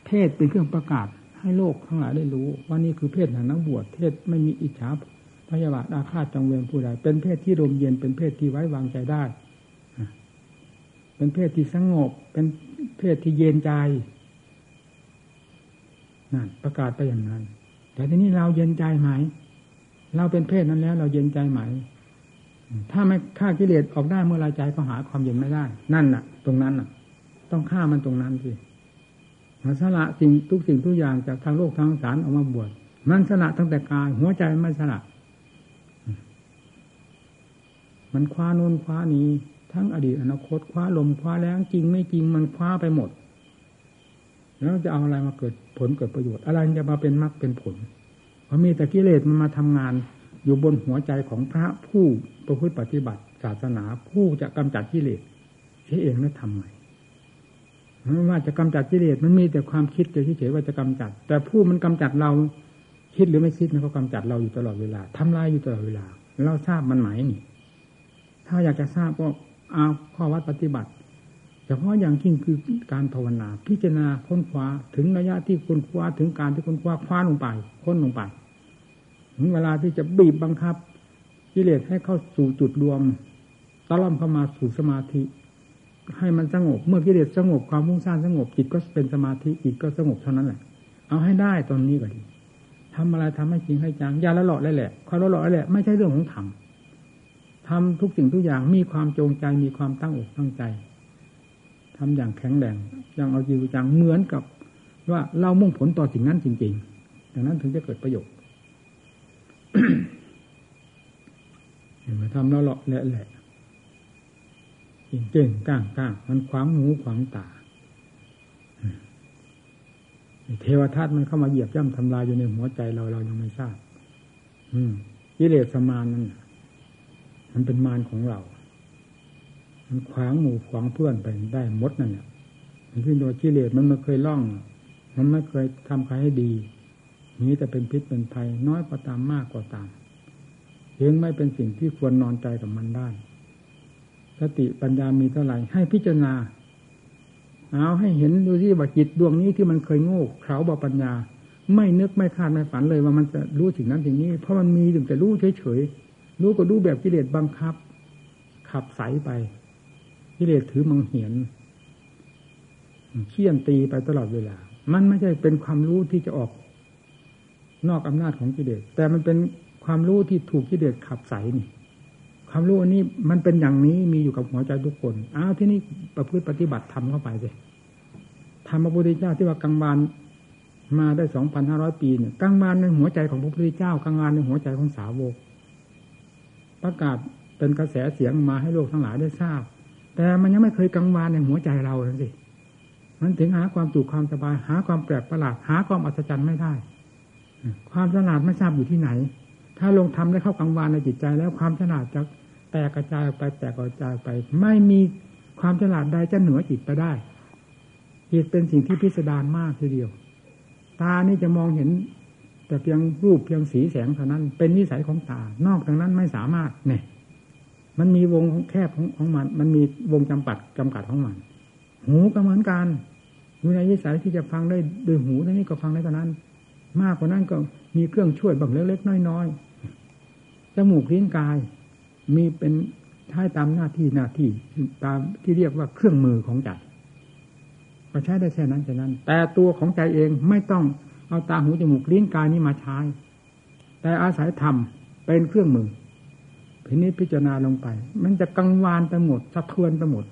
เพศเป็นเครื่องประกาศ ให้โลกทั้งหลายได้รู้ ว่านี่คือเพศแห่งนักบวชเพศไม่มีอิจฉาพยาบาทอาฆาตจองเวรผู้ใดเป็นเพศที่รมเย็นเป็นเพศที่ไว้วางใจได้เป็นเพศที่สงบ เป็นเพศที่เย็นใจนั่นประกาศไปอย่างนั้น แต่ทีนี้เราเย็นใจไหม เราเป็นเพศนั้นแล้ว เราเย็นใจไหม ถ้าไม่ฆ่ากิเลสออกได้เมื่อไรใจก็หาความเย็นไม่ได้ นั่นน่ะ ตรงนั้นน่ะ ต้องฆ่ามันตรงนั้นสิมาสละสิ่งทุกสิ่งทุกอย่างจากทางโลกทางสารออกมาบวชมันสละตั้งแต่กาย หัวใจไม่สละมันคว้านูนคว้านี้ ทั้งอดีตอนาคตคว้าลมคว้าแรงจริงไม่จริงมันคว้าไปหมด แล้วจะเอาอะไรมาเกิดผลเกิดประโยชน์ อะไรจะมาเป็นมรรคเป็นผลเพราะมีแต่กิเลสมันมาทำงาน อยู่บนหัวใจของพระผู้ประพฤติปฏิบัติศาสนาผู้จะกำจัดกิเลสเสียเองแล้วทำไมไม่ว่าจะกำจัดกิเลสมันมีแต่ความคิดเฉยๆว่าจะกำจัด แต่ผู้มันกำจัดเราคิดหรือไม่คิดมันก็กำจัดเราอยู่ตลอดเวลาทำลายอยู่ตลอดเวลา เราทราบมันไหมนี่ ถ้าอยากจะทราบก็เอาข้อวัดปฏิบัติเฉพาะอย่างยิ่งคือการภาวนา พิจารณาค้นคว้าถึงระยะที่ค้นคว้าถึงการที่ค้นคว้าคว้าลงไปค้นลงไป ถึงเวลาที่จะบีบบังคับกิเลสให้เข้าสู่จุดรวมตะล่อมเข้ามาสู่สมาธิ ให้มันสงบ เมื่อกิเลสสงบความมุ่งสร้างสงบจิตก็เป็นสมาธิจิตก็สงบเท่านั้นแหละ เอาให้ได้ตอนนี้ก็ดีทำอะไรทำให้จริงให้จังยาละหลอดเลยแหละความละหลอดเลยแหละไม่ใช่เรื่องของธรรมทำทุกสิ่งทุกอย่างมีความจงใจมีความตั้งอกตั้งใจทำอย่างแข็งแรงอย่างเอาจริงจังเหมือนกับ ว่าเรามุ่งผลต่อสิ่งนั้นจริง ๆ ดังนั้นถึงจะเกิดประโยชน์ เห็นทำแล้วหลาะแหละแหละเก่งก้างก้างมันขวางหูขวางตาเทวทัตมันเข้ามาเหยียบย่ำทำลายอยู่ในหัวใจเราเรายังไม่ทราบ อืมกิเลสมานนั่นมันเป็นมารของเรา มันขวางหมู่ขวางเพื่อนไปได้มดนั่นแหละมันขึ้นโดยกิเลสมันไม่เคยล่อง มันไม่เคยทำใครให้ดี นี้แต่เป็นพิษเป็นภัยน้อยกว่าตามมากกว่าตามยังไม่เป็นสิ่งที่ควรนอนใจกับมันได้สติปัญญามีเท่าไหร่ให้พิจารณาเอาให้เห็นดูที่ว่าจิตดวงนี้ที่มันเคยโง่เขลาบาปัญญา ไม่นึกไม่คาดไม่ฝันเลยว่ามันจะรู้สิ่งนั้นสิ่งนี้ เพราะมันมีถึงแต่รู้เฉยๆรู้ก็รู้แบบกิเลสบังคับ ขับใสไป กิเลสถือมังเหียนเคี่ยนตีไปตลอดเวลา มันไม่ใช่เป็นความรู้ที่จะออก นอกอำนาจของกิเลสแต่มันเป็นความรู้ที่ถูกกิเลสขับใสนี่ ความรู้อันนี้มันเป็นอย่างนี้มีอยู่กับหัวใจทุกคนอ้าวที่นี่ประพฤติปฏิบัติทำเข้าไปเลยธรรมพระพุทธเจ้าที่ว่ากลางวานมาได้สองพันห้าร้อยปีเนี่ยกลางวานในหัวใจของพระพุทธเจ้ากลางวานในหัวใจของสาวก ประกาศเป็นกระแสเสียงมาให้โลกทั้งหลายได้ทราบ แต่มันยังไม่เคยกลางวานในหัวใจเราเลยสิมันถึงหาความสุขความสบาย หาความแปลกประหลาด หาความอัศจรรย์ไม่ได้ ความฉลาดไม่ทราบอยู่ที่ไหน ถ้าลงทำได้เข้ากลางวานในจิตใจ แล้วความฉลาดจะแตกกระจายไปแตกกระจายไป ไม่มีความฉลาดใดจะเหนือจิตไปได้จิตเป็นสิ่งที่พิสดารมากทีเดียว ตานี่จะมองเห็น แต่เพียงรูปเพียงสีแสงเท่านั้น เป็นนิสัยของตา นอกจากนั้นไม่สามารถเนี่ยมันมีวงแคบของของมัน มันมีวงจำกัดจำกัดของมัน หูก็เหมือนกันอยู่ในนิสัยที่จะฟังได้โดยหูเท่านี้ก็ฟังได้เท่านั้น มากกว่านั้นก็มีเครื่องช่วยบางเล็กๆน้อยๆจมูกลิ้นกาย มีเป็นใช้ตามหน้าที่หน้าที่ตามที่เรียกว่าเครื่องมือของใจก็ใช้ได้แค่นั้นแค่นั้น แต่ตัวของใจเองไม่ต้องเอาตาหูจมูกลิ้นกายนี้มาใช้ แต่อาศัยธรรมเป็นเครื่องมือพินิจพิจารณาลงไป มันจะกังวานไปหมดสะเทือนไปหมด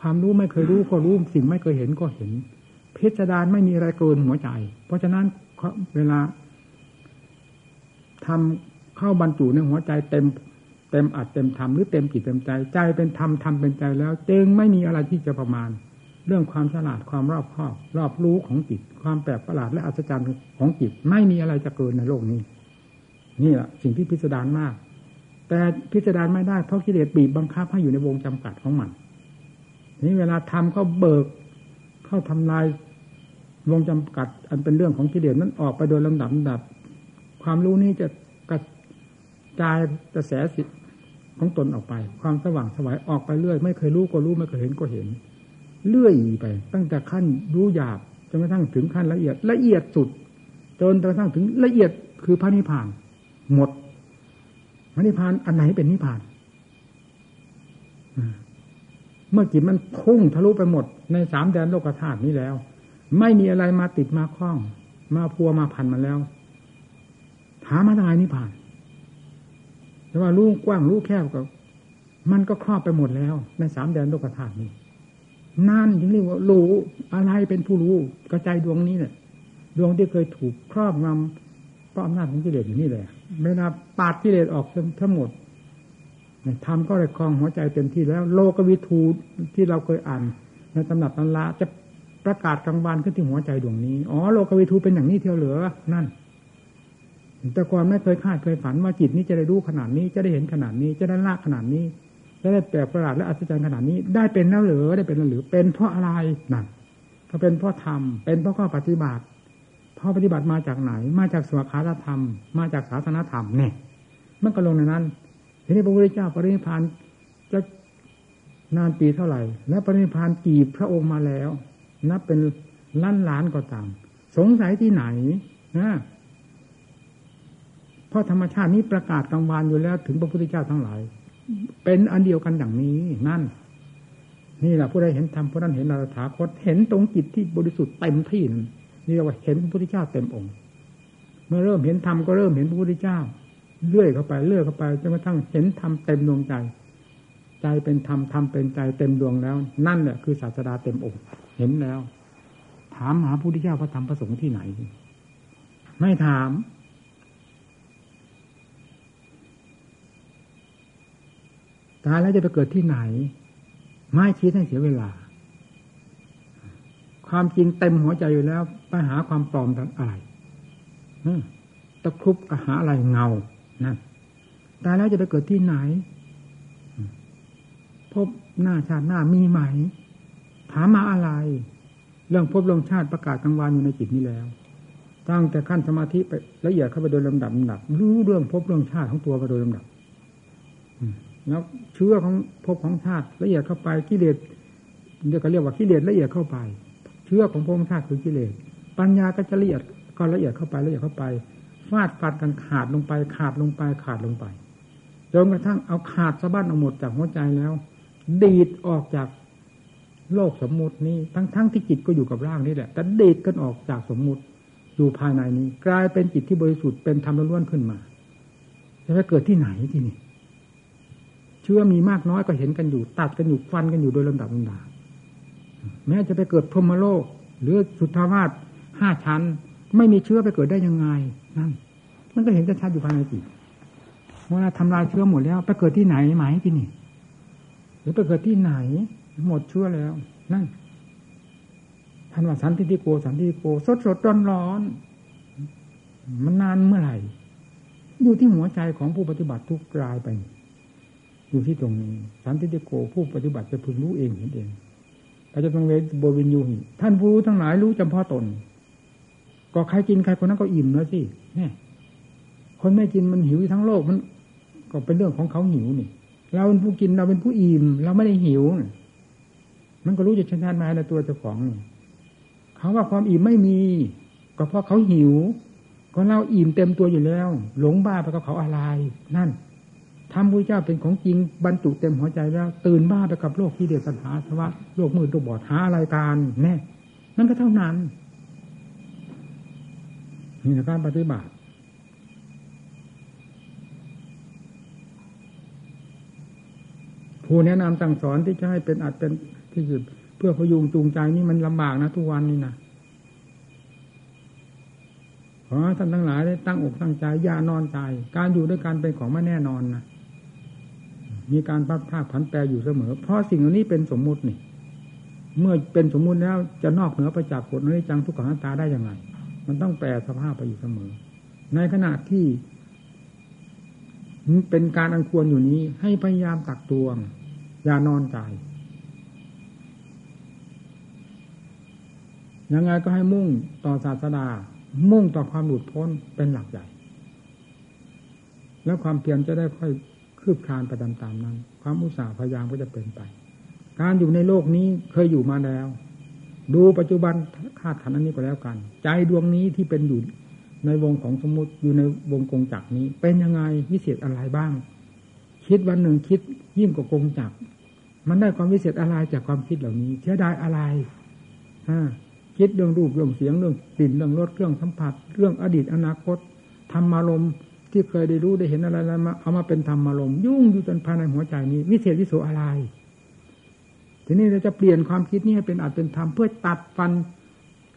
ความรู้ไม่เคยรู้ก็รู้สิ่งไม่เคยเห็นก็เห็นพิจารณาไม่มีอะไรเกินหัวใจ เพราะฉะนั้น เวลาทำเข้าบรรจุในหัวใจเต็มเต็มอัดเต็มทำหรือเต็มจิตเต็มใจใจเป็นธรรมทำเป็นใจแล้วจึงไม่มีอะไรที่จะประมาณ เรื่องความฉลาดความรอบคอบรอบรู้ของจิต ความแปลกประหลาดและอัศจรรย์ของจิตไม่มีอะไรจะเกินในโลกนี้ นี่แหละสิ่งที่พิสดารมาก แต่พิสดารไม่ได้เพราะกิเลสบีบบังคับให้อยู่ในวงจำกัดของมันนี่เวลาทำเขาเบิก เข้าทำลาย วงจำกัด อันเป็นเรื่องของกิเลสนั้นออกไปโดยลำดับดับ ความรู้นี้จะกระจายกระแสสิของตนออกไป ความสว่างสวายออกไปเรื่อย ไม่เคยรู้ก็รู้ไม่เคยเห็นก็เห็น เลื่อยไป ตั้งแต่ขั้นรู้หยาบจนกระทั่งถึงขั้นละเอียด ละเอียดสุด จนกระทั่งถึงละเอียดคือพระนิพพาน หมดพระนิพพานอันไหนเป็นนิพพานเมื่อจิตมันพุ่งทะลุไปหมดในสามแดนโลกธาตุนี้แล้ว ไม่มีอะไรมาติดมาคล้อง มาพัวมาพันมาแล้ว หามาได้นิพพาน แต่ว่ารู้กว้างรู้แคบก็มันก็ครอบไปหมดแล้ว ในสามแดนโลกธาตุนี้นั่นจึงเรียกว่ารู้อะไรเป็นผู้รู้กระจายดวงนี้เนี่ยดวงที่เคยถูกครอบงำไปราะอำนาจของกิเลสอยู่นี่แหละไม่นับปาดกิเลสออกทั้งหมดทำก็เลยคลองหัวใจเต็มที่แล้ว โลกวิทูที่เราเคยอ่านในตำหนักตำราจะ ประกาศกลางวันขึ้นที่หัวใจดวงนี้ อ๋อโลกวิทูเป็นอย่างนี้เที่ยวเหลือ นั่น แต่ก่อนไม่เคยคาดเคยฝันว่าจิตนี้จะได้รู้ขนาดนี้ จะได้เห็นขนาดนี้ จะได้ละขนาดนี้ จะได้แปลกประหลาดและอัศจรรย์ขนาดนี้ ได้เป็นแล้วหรือได้เป็นแล้วหรือ เป็นเพราะอะไรนั่นก็เป็นเพราะธรรม เป็นเพราะข้อปฏิบัติเพราะปฏิบัติมาจากไหน มาจากสวขาธรรม มาจากศาสนาธรรมเนี่ย มันก็ลงในนั้น ทีนี้พระพุทธเจ้าปรินิพานจะนานปีเท่าไหร่ และปรินิพานกี่พระองค์มาแล้ว นับเป็นล้านล้านก็ตาม สงสัยที่ไหนนะเพราะธรรมชาตินี้ประกาศกลางวานอยู่แล้ว ถึงพระพุทธเจ้าทั้งหลาย เป็นอันเดียวกันอย่างนี้นั่น นี่แหละผู้ใดเห็นธรรมผู้นั้นเห็นนาถาคตเห็นตรงจิตที่บริสุทธิ์เต็มที่นี่เรียกว่าเห็นพระพุทธเจ้าเต็มองค์ เมื่อเริ่มเห็นธรรมก็เริ่มเห็นพระพุทธเจ้าเลื่อยเข้าไปเลื่อยเข้าไปจนกระทั่งเห็นธรรมเต็มดวงใจ ใจเป็นธรรมธรรมเป็นใจเต็มดวงแล้ว นั่นแหละคือศาสดาเต็มองค์ เห็นแล้ว ถามหาพระพุทธเจ้าพระธรรมพระสงฆ์ที่ไหน ไม่ถาม ตายแล้วจะไปเกิดที่ไหน ไม่คิดให้เสียเวลา ความจริงเต็มหัวใจอยู่แล้วไปหาความปลอมอะไรตะครุบหาอะไรเงานั่นตายแล้วจะไปเกิดที่ไหน พบหน้าชาติหน้ามีไหม ถามมาอะไร เรื่องพบลงชาติประกาศกลางวานอยู่ในจิตนี้แล้ว ตั้งแต่ขั้นสมาธิไปละเอียดเข้าไปโดยลำดับลำดับรู้เรื่องพบเรื่องชาติของตัวไปโดยลำดับแล้วเชื้อของพบของชาติละเอียดเข้าไปกิเลสเดี๋ยวก็เรียกว่ากิเลสละเอียดเข้าไป เชื้อของพบของชาติคือกิเลสปัญญาก็จะละเอียดก็ละเอียดเข้าไปละเอียดเข้าไปฟาดฟันกันขาดลงไป ขาดลงไปขาดลงไปจนกระทั่งเอาขาดสะบั้นเอาหมดจากหัวใจแล้ว ดีดออกจาก โลกสมมุตินี้ทั้งทั้งที่จิตก็อยู่กับร่างนี่แหละแต่เดีดกันออกจากสมมุติอยู่ภายในนี้ กลายเป็นจิตที่บริสุทธิ์เป็นธรรมล้วนขึ้นมาจะไปเกิดที่ไหนที่นี่เชื่อมีมากน้อยก็เห็นกันอยู่ ตัดกันอยู่ฟันกันอยู่โดยลำดับลำดาแม้จะไปเกิดพรหมโลก หรือสุทธาวาสห้าชั้น ไม่มีเชื้อไปเกิดได้ยังไงนั่นมันก็เห็นชัดอยู่ภายในจิตเวลาทำลายเชื้อหมดแล้ว ไปเกิดที่ไหนไหมที่นี่หรือไปเกิดที่ไหน หมดเชื้อแล้ว นั่นท่านว่าสันติโกสันติโกสดสดร้อนร้อนมันนานเมื่อไหร่อยู่ที่หัวใจของผู้ปฏิบัติทุกรายไป อยู่ที่ตรงนี้สันติโกผู้ปฏิบัติจะพึงรู้เองเห็นเองอาจจะต้องเวทโบวินยูหิท่านผู้รู้ทั้งหลายรู้จำเพาะตน ก็ใครกินใครคนนั้นก็อิ่มแล้วสิเนี่ยคนไม่กินมันหิวทั้งโลกมัน ก็เป็นเรื่องของเขาหิวนี่เราเป็นผู้กินเราเป็นผู้อิ่มเราไม่ได้หิว มันก็รู้จะชนะมาในตัวเจ้าของเขาว่าความอิ่มไม่มี ก็เพราะเขาหิว ก็เราอิ่มเต็มตัวอยู่แล้ว หลงบ้าไปกับเขาอะไร นั่นทำพระเจ้าเป็นของจริงบรรจุเต็มหัวใจแล้ว ตื่นบ้าไปกับโลกที่เดียสัญหาสวะโลกมืดตัวบอดหาอะไรการแน่นั่นก็เท่านั้นนี่ในการปฏิบัติผู้แนะนำสั่งสอนที่จะให้เป็นอาจเป็น ที่สุดเพื่อพยุงจูงใจนี่มันลำบากนะทุกวันนี่นะขอท่านทั้งหลายได้ตั้งอกตั้งใจอย่านอนใจการอยู่ด้วยกันเป็นของไม่แน่นอนนะมีการพัดภาคผันแปรอยู่เสมอ เพราะสิ่งเหล่านี้เป็นสมมุตินี่ เมื่อเป็นสมมุติแล้วจะนอกเหนือไปจากกฎนี้จังทุกขังตาได้อยังไงมันต้องแปลสภาพไปอยู่เสมอ ในขณะที่เป็นการอันควรอยู่นี้ ให้พยายามตักตวง อย่านอนใจ ยังไงก็ให้มุ่งต่อศาสดา มุ่งต่อความหลุดพ้นเป็นหลักใหญ่ แล้วความเพียรจะได้ค่อยคืบคลานไปตามๆนั้น ความอุตสาห์พยายามก็จะเป็นไป การอยู่ในโลกนี้เคยอยู่มาแล้ว ดูปัจจุบันคาดขันอันนี้ก็แล้วกัน ใจดวงนี้ที่เป็นอยู่ในวงของสมมติอยู่ในวงกงจักนี้ เป็นยังไงวิเศษอะไรบ้าง คิดวันหนึ่งคิดยิ่งกว่ากงจักมันได้ความวิเศษอะไรจากความคิดเหล่านี้เชื่อได้อะไรฮะ คิดเรื่องรูปเรื่องเสียงเรื่องกลิ่นเรื่องรสเรื่องสัมผัส เรื่องอดีตอนาคตธรรมารมณ์ที่เคยได้รู้ได้เห็นอะไรมาเอามาเป็นธรรมารมณ์ยุ่งอยู่จนภายในหัวใจนี้ วิเศษวิโสอะไร ทีนี้เราจะเปลี่ยนความคิดนี้ให้เป็นอาจเป็นธรรมเพื่อตัดฟัน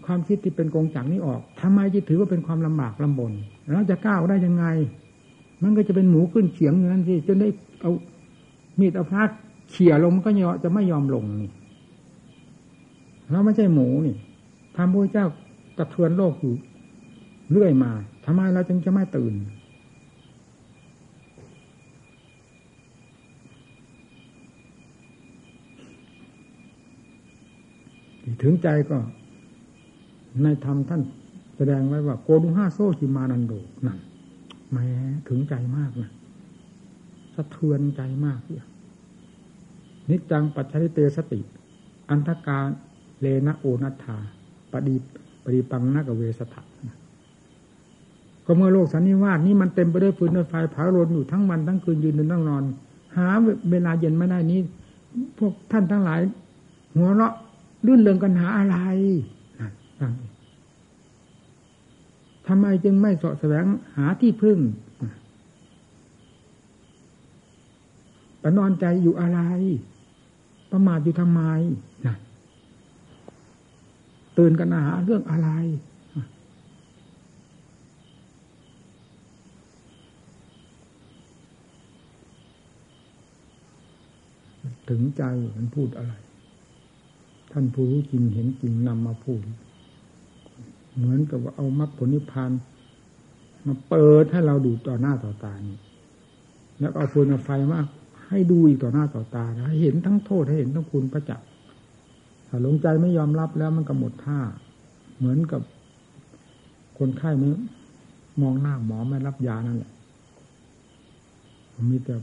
ความคิดที่เป็นกงจักนี้ออกทำไมจะถือว่าเป็นความลำบากลำบนเราจะก้าวได้ยังไง มันก็จะเป็นหมูขึ้นเฉียงอย่างนั้นสิจนได้เอามีดเอาพาเขี่ยลงมันก็จะไม่ยอมลงนี่เราไม่ใช่หมูนี่ ทำพระเจ้ากระเทือนโลกอยู่เรื่อยมาทำไมเราจึงจะไม่ตื่น ถึงใจก็ ในธรรมท่านแสดงไว้ว่า โกดุห้าโซชิมานันโดนั่นแม้ถึงใจมากนะสะเทือนใจมากเลยนิจังปัจฉิเตสติ อันธกาเลนะโอนัทธา ปฏิปฏิปังนักเวสถะก็เมื่อโลกสันนิวาสนี้มันเต็มไปด้วยฟืนด้วยไฟเผาลนอยู่ทั้งวันทั้งคืนยืนนั่งนอน หาเวลาเย็นไม่ได้นี้ พวกท่านทั้งหลาย หัวเราะลื่นเริงกันหาอะไรทำไมจึงไม่สาะแสวงหาที่พึ่งประนอนใจอยู่อะไร ประมาทอยู่ทำไมนะ ตื่นกันหาเรื่องอะไร ถึงใจมันพูดอะไร ท่านผู้รู้จริงเห็นจริงนำมาพูด เหมือนกับว่าเอามรรคผลนิพพานมาเปิดให้เราดูต่อหน้าต่อตานี่แล้วเอาฟืนไฟมากให้ดูอีกต่อหน้าต่อตาให้เห็นทั้งโทษให้เห็นทั้งคุณประจักษ ถ้าหลงใจไม่ยอมรับแล้วมันก็หมดท่า เหมือนกับคนไข้ไม่มองหน้าหมอไม่รับยานั่นแหละมีแต่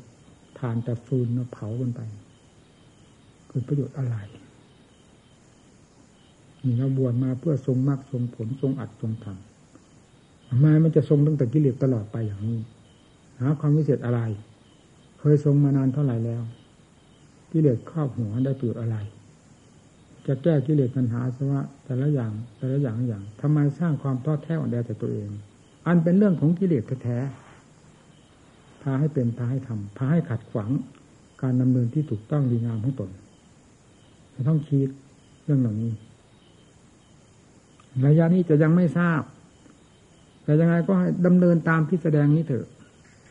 ทานแต่ฟืนเผากันไปเกิดประโยชน์อะไรนี่เราบวชมาเพื่อทรงมรรคทรงผลทรงอัดทรงทำทำไมมันจะทรงตั้งแต่กิเลสตลอดไปอย่างนี้หาความวิเศษอะไร เคยทรงมานานเท่าไหร่แล้วกิเลสครอบหัวได้ประโยชน์อะไร จะแก้กิเลสปัญหาสว่าแต่ละอย่างแต่ละอย่างอย่างทำไมสร้างความท้อแท้อ่อนแอแต่ตัวเอง อันเป็นเรื่องของกิเลสแท้พาให้เป็นพาให้ทำพาให้ขัดขวางการดำเนินที่ถูกต้องดีงามของตนต้องคิดเรื่องเหล่านี้ ระยะนี้จะยังไม่ทราบ แต่ยังไงก็ให้ดำเนินตามที่แสดงนี้เถอะ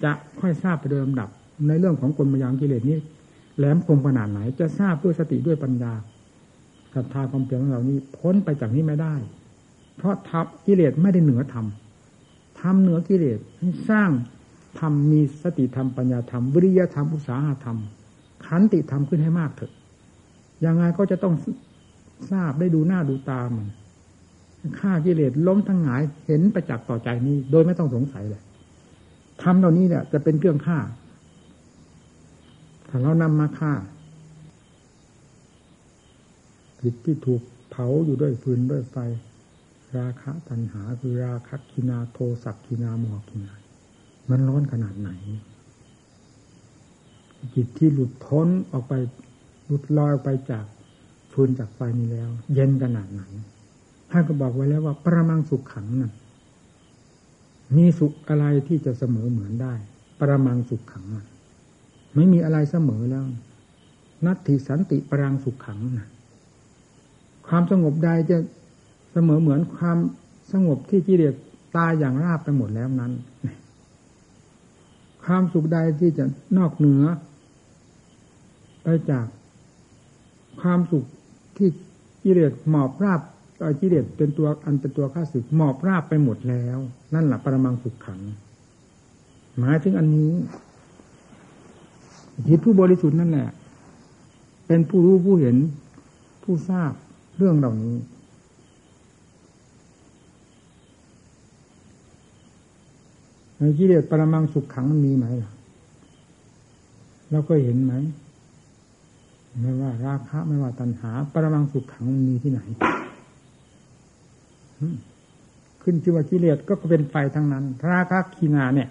จะค่อยทราบไปโดยลำดับ ในเรื่องของกลมยางกิเลสนี้แหลมคมขนาดไหน จะทราบด้วยสติด้วยปัญญา ศรัทธาความเพียรของเรานี้ พ้นไปจากนี้ไม่ได้ เพราะทับกิเลสไม่ได้เหนือธรรมทำเหนือกิเลสสร้างธรรมมีสติธรรมปัญญาธรรมวิริยธรรมอุตสาหธรรม ขันติธรรมขึ้นให้มากเถอะยังไงก็จะต้องทราบได้ดูหน้าดูตามันฆ่ากิเลสล้มทั้งหงายเห็นประจักษ์ต่อใจนี้ โดยไม่ต้องสงสัยเลยทำเหล่านี้เนี่ย จะเป็นเครื่องฆ่าถ้าเรานำมาฆ่า จิตที่ถูกเผาอยู่ด้วยฟืนด้วยไฟ ราคะตัณหาคือราคะกินาโทสักกินาโมหกินามันร้อนขนาดไหน จิตที่หลุดพ้นออกไปหลุดลอยออไปจากฟืนจากไฟนี้แล้ว เย็นขนาดไหนท่านก็บอกไว้แล้วว่า ประมังสุขขังนั่นมีสุขอะไรที่จะเสมอเหมือนได้ ประมังสุขขังไม่มีอะไรเสมอแล้ว นัตถิสันติปรังสุขขังนะ ความสงบใดจะเสมอเหมือนความสงบที่กิเลสตายอย่างราบไปหมดแล้วนั้น ความสุขใดที่จะนอกเหนือ ไปจากความสุขที่กิเลสหมอบราบกิเลสเป็นตัวอันเป็นตัวข้าศึกหมอบราบไปหมดแล้ว นั่นแหละปรมังสุขขัง หมายถึงอันนี้จิตผู้บริสุทธิ์นั่นแหละ เป็นผู้รู้ผู้เห็นผู้ทราบ เรื่องเหล่านี้ ในกิเลสปรมังสุขขังมันมีไหมล่ะเราก็เห็นไหมไม่ว่าราคะไม่ว่าตัณหา ปรมังสุขขังมันมีที่ไหน ขึ้นชื่อว่ากิเลสก็เป็นไฟทั้งนั้น ราคะขีนาเนี่ย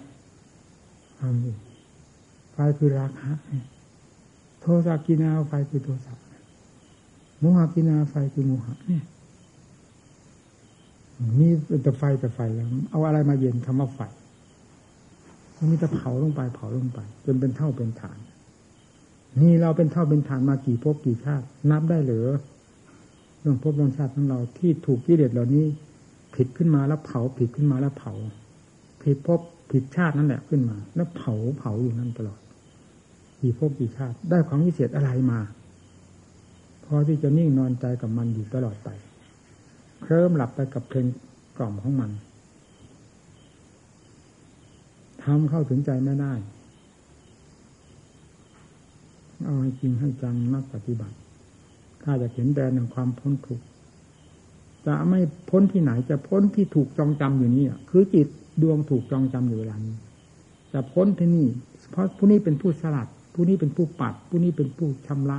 ไฟคือราคะโทสะกินาไฟคือโทสะ โมหะกินาไฟคือโมหะเนี่ยนี่แต่ไฟแต่ไฟแล้ว เอาอะไรมาเย็นคำว่าไฟมันมีแต่เผาลงไปเผาลงไป จนเป็นเท่าเป็นฐาน นี่เราเป็นเท่าเป็นฐานมากี่ภพกี่ชาติ นับได้หรือเรื่องภพเรื่องชาติของเราที่ถูกกิเลสเหล่านี้ ผิดขึ้นมาแล้วเผาผิดขึ้นมาแล้วเผา ผิดภพผิดชาตินั่นแหละขึ้นมา แล้วเผาเผาอยู่นั่นตลอดกี่ภพกี่ชาติ ได้ของวิเศษอะไรมา พอที่จะนิ่งนอนใจกับมันอยู่ตลอดไปเคลิ้มหลับไปกับเพลงกล่อมของมันทำเข้าถึงใจไม่ได้เอาให้จริงให้จังนักปฏิบัติ ถ้าจะเห็นแดนแห่งความพ้นทุกข์จะไม่พ้นที่ไหนจะพ้นที่ถูกจองจำอยู่นี่คือจิตดวงถูกจองจำอยู่เวลานี้จะพ้นที่นี่ เพราะผู้นี้เป็นผู้สลัด ผู้นี้เป็นผู้ปัด ผู้นี้เป็นผู้ชำระ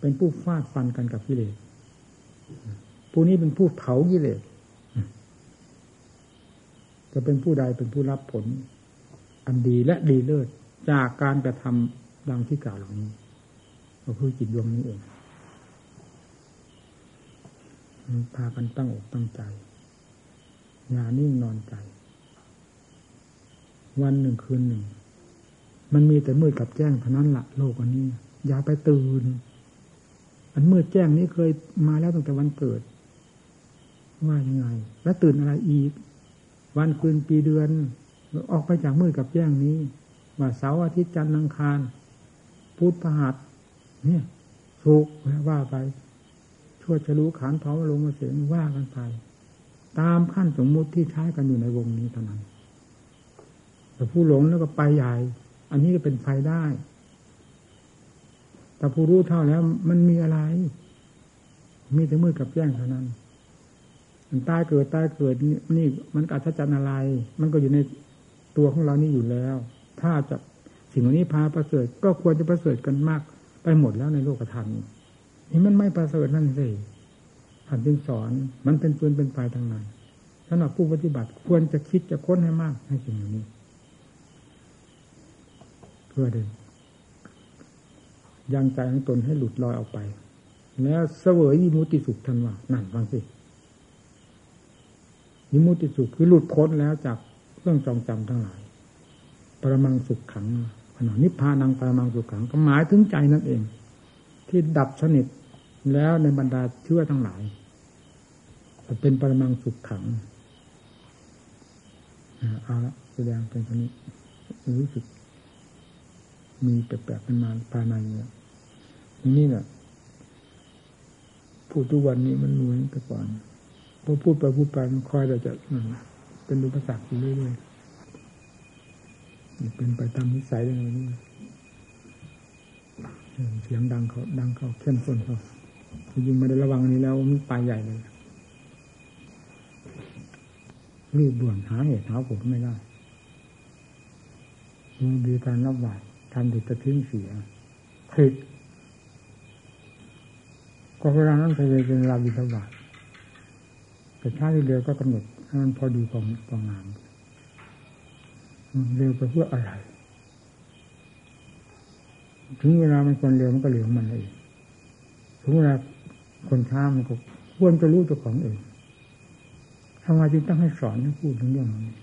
เป็นผู้ฟาดฟันกันกับกิเลสผู้นี้เป็นผู้เผากิเลสจะเป็นผู้ใดเป็นผู้รับผล อันดีและดีเลิศจากการกระทำดังที่กล่าวเหล่านี้ ก็คือจิตดวงนี้เองพากันตั้งอกตั้งใจอย่านิ่งนอนใจ วันหนึ่งคืนหนึ่ง มันมีแต่มืดกับแจ้งเท่านั้นละโลกอันนี้ อย่าไปตื่น อันมืดแจ้งนี้เคยมาแล้วตั้งแต่วันเกิด ว่ายังไง แล้วตื่นอะไรอีก วันคืนปีเดือน ออกไปจากมืดกับแจ้งนี้ ว่าเสาร์อาทิตย์จันทร์อังคารพุธพหัสเนี่ยสุกว่าไปชั่วฉลูขานเผาลงมาเสียงว่ากันไปตามขั้นสมมุติที่ใช้กันอยู่ในวงนี้เท่านั้นแต่ผู้หลงแล้วก็ไปใหญ่ อันนี้ก็เป็นไฟได้ แต่ผู้รู้เท่าแล้ว มันมีอะไร มีแต่มืดกับแจ้งเท่านั้นตายเกิดตายเกิดนี่มันอัศจรรย์อะไร มันก็อยู่ในตัวของเรานี่อยู่แล้ว ถ้าจะสิ่งเหล่านี้พาประเสริฐก็ควรจะประเสริฐกันมากไปหมดแล้วในโลกธรรมนี่มันไม่ประเสริฐนั่นสิท่านจึงสอน มันเป็นปืนเป็นไฟทางนั้นสำหรับผู้ปฏิบัติควรจะคิดจะค้นให้มากให้สิ่งเหล่านี้ เพื่อเดิน ยังใจของตนให้หลุดลอยออกไป แล้วเสวยยิมุติสุขทันว่านั่นฟังสินิมุติสุขคือหลุดพ้นแล้วจากเรื่องจองจำทั้งหลาย ปรมังสุขขังขณะนิพพานังปรมังสุขขังก็หมายถึงใจนั่นเอง ที่ดับสนิทแล้วในบรรดาเชื่อทั้งหลายเป็นปรมังสุขขังเอาละแสดงเป็นคนนี้รู้สึกมีแปลกๆเป็นมาภายในเนี่ย นี่แหละพูดทุกวันนี้มันเหมือนแต่ก่อนพอพูดไปพูดไปมันคอยแต่จะเป็นอุปสรรคอยู่เรื่อยๆเป็นไปตามนิสัยอย่างนี้เสียงดังเขาดังเขาเข้มข้นเขายิงไม่ได้ระวังนี้แล้วมันไปใหญ่เลยรีบด่วนหาเหตุหาผลไม่ได้มีดีการรับบาดทำดีจะทิ้งเสียผิด ก็เวลานั้นไปเลยเป็นราบิทบาทแต่ช้าหรือเร็วก็กำหนดให้มันพอดีของกองงานเร็วไปเพื่ออะไร ถึงเวลามันควรเร็วมันก็เร็วมันเองถึงเวลาคนช้ามันก็ควรจะรู้ตัวของเองทำไมจึงต้องให้สอนให้พูดถึงเรื่องนี้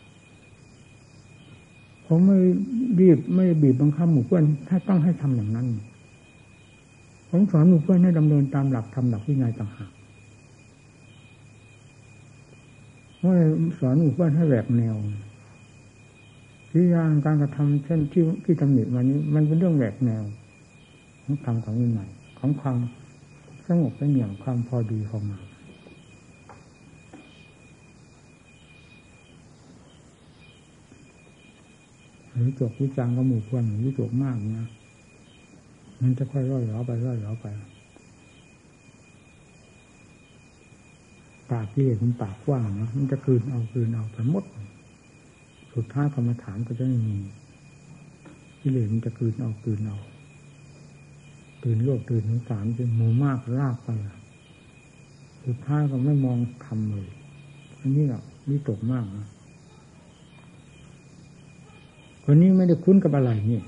ผมไม่บีบไม่บีบบังคับหมู่เพื่อนถ้าต้องให้ทำอย่างนั้น ผมสอนหมู่เพื่อนให้ดำเนินตามหลักทำหลักวินัยต่างหากว่าสอนหมู่เพื่อนให้แหวกแนววิญญาณการกระทำเช่นที่ที่ตำหนิมานี้ มันเป็นเรื่องแหวกแนวของธรรมของวินัยของความสงบเป็นอย่างความพอดีของมันวิจกวิจารก็หมู่เพื่อนวิจกมากนะ มันจะค่อยร่อยหลอไปร่อยหลอไปปากที่เห็นมันปากกว้างนะมันจะคืนเอาคืนเอาไปหมด สุดท้ายกรรมฐานก็จะไม่มีที่เหลือมันจะคืนเอาคืนเอาตื่นโลกตื่นสงสารเป็นหมูมากลากไปสุดท้ายก็ไม่มองทำเลยอันนี้แหละนี่ตกมากนะคนนี้ไม่ได้คุ้นกับอะไรนี่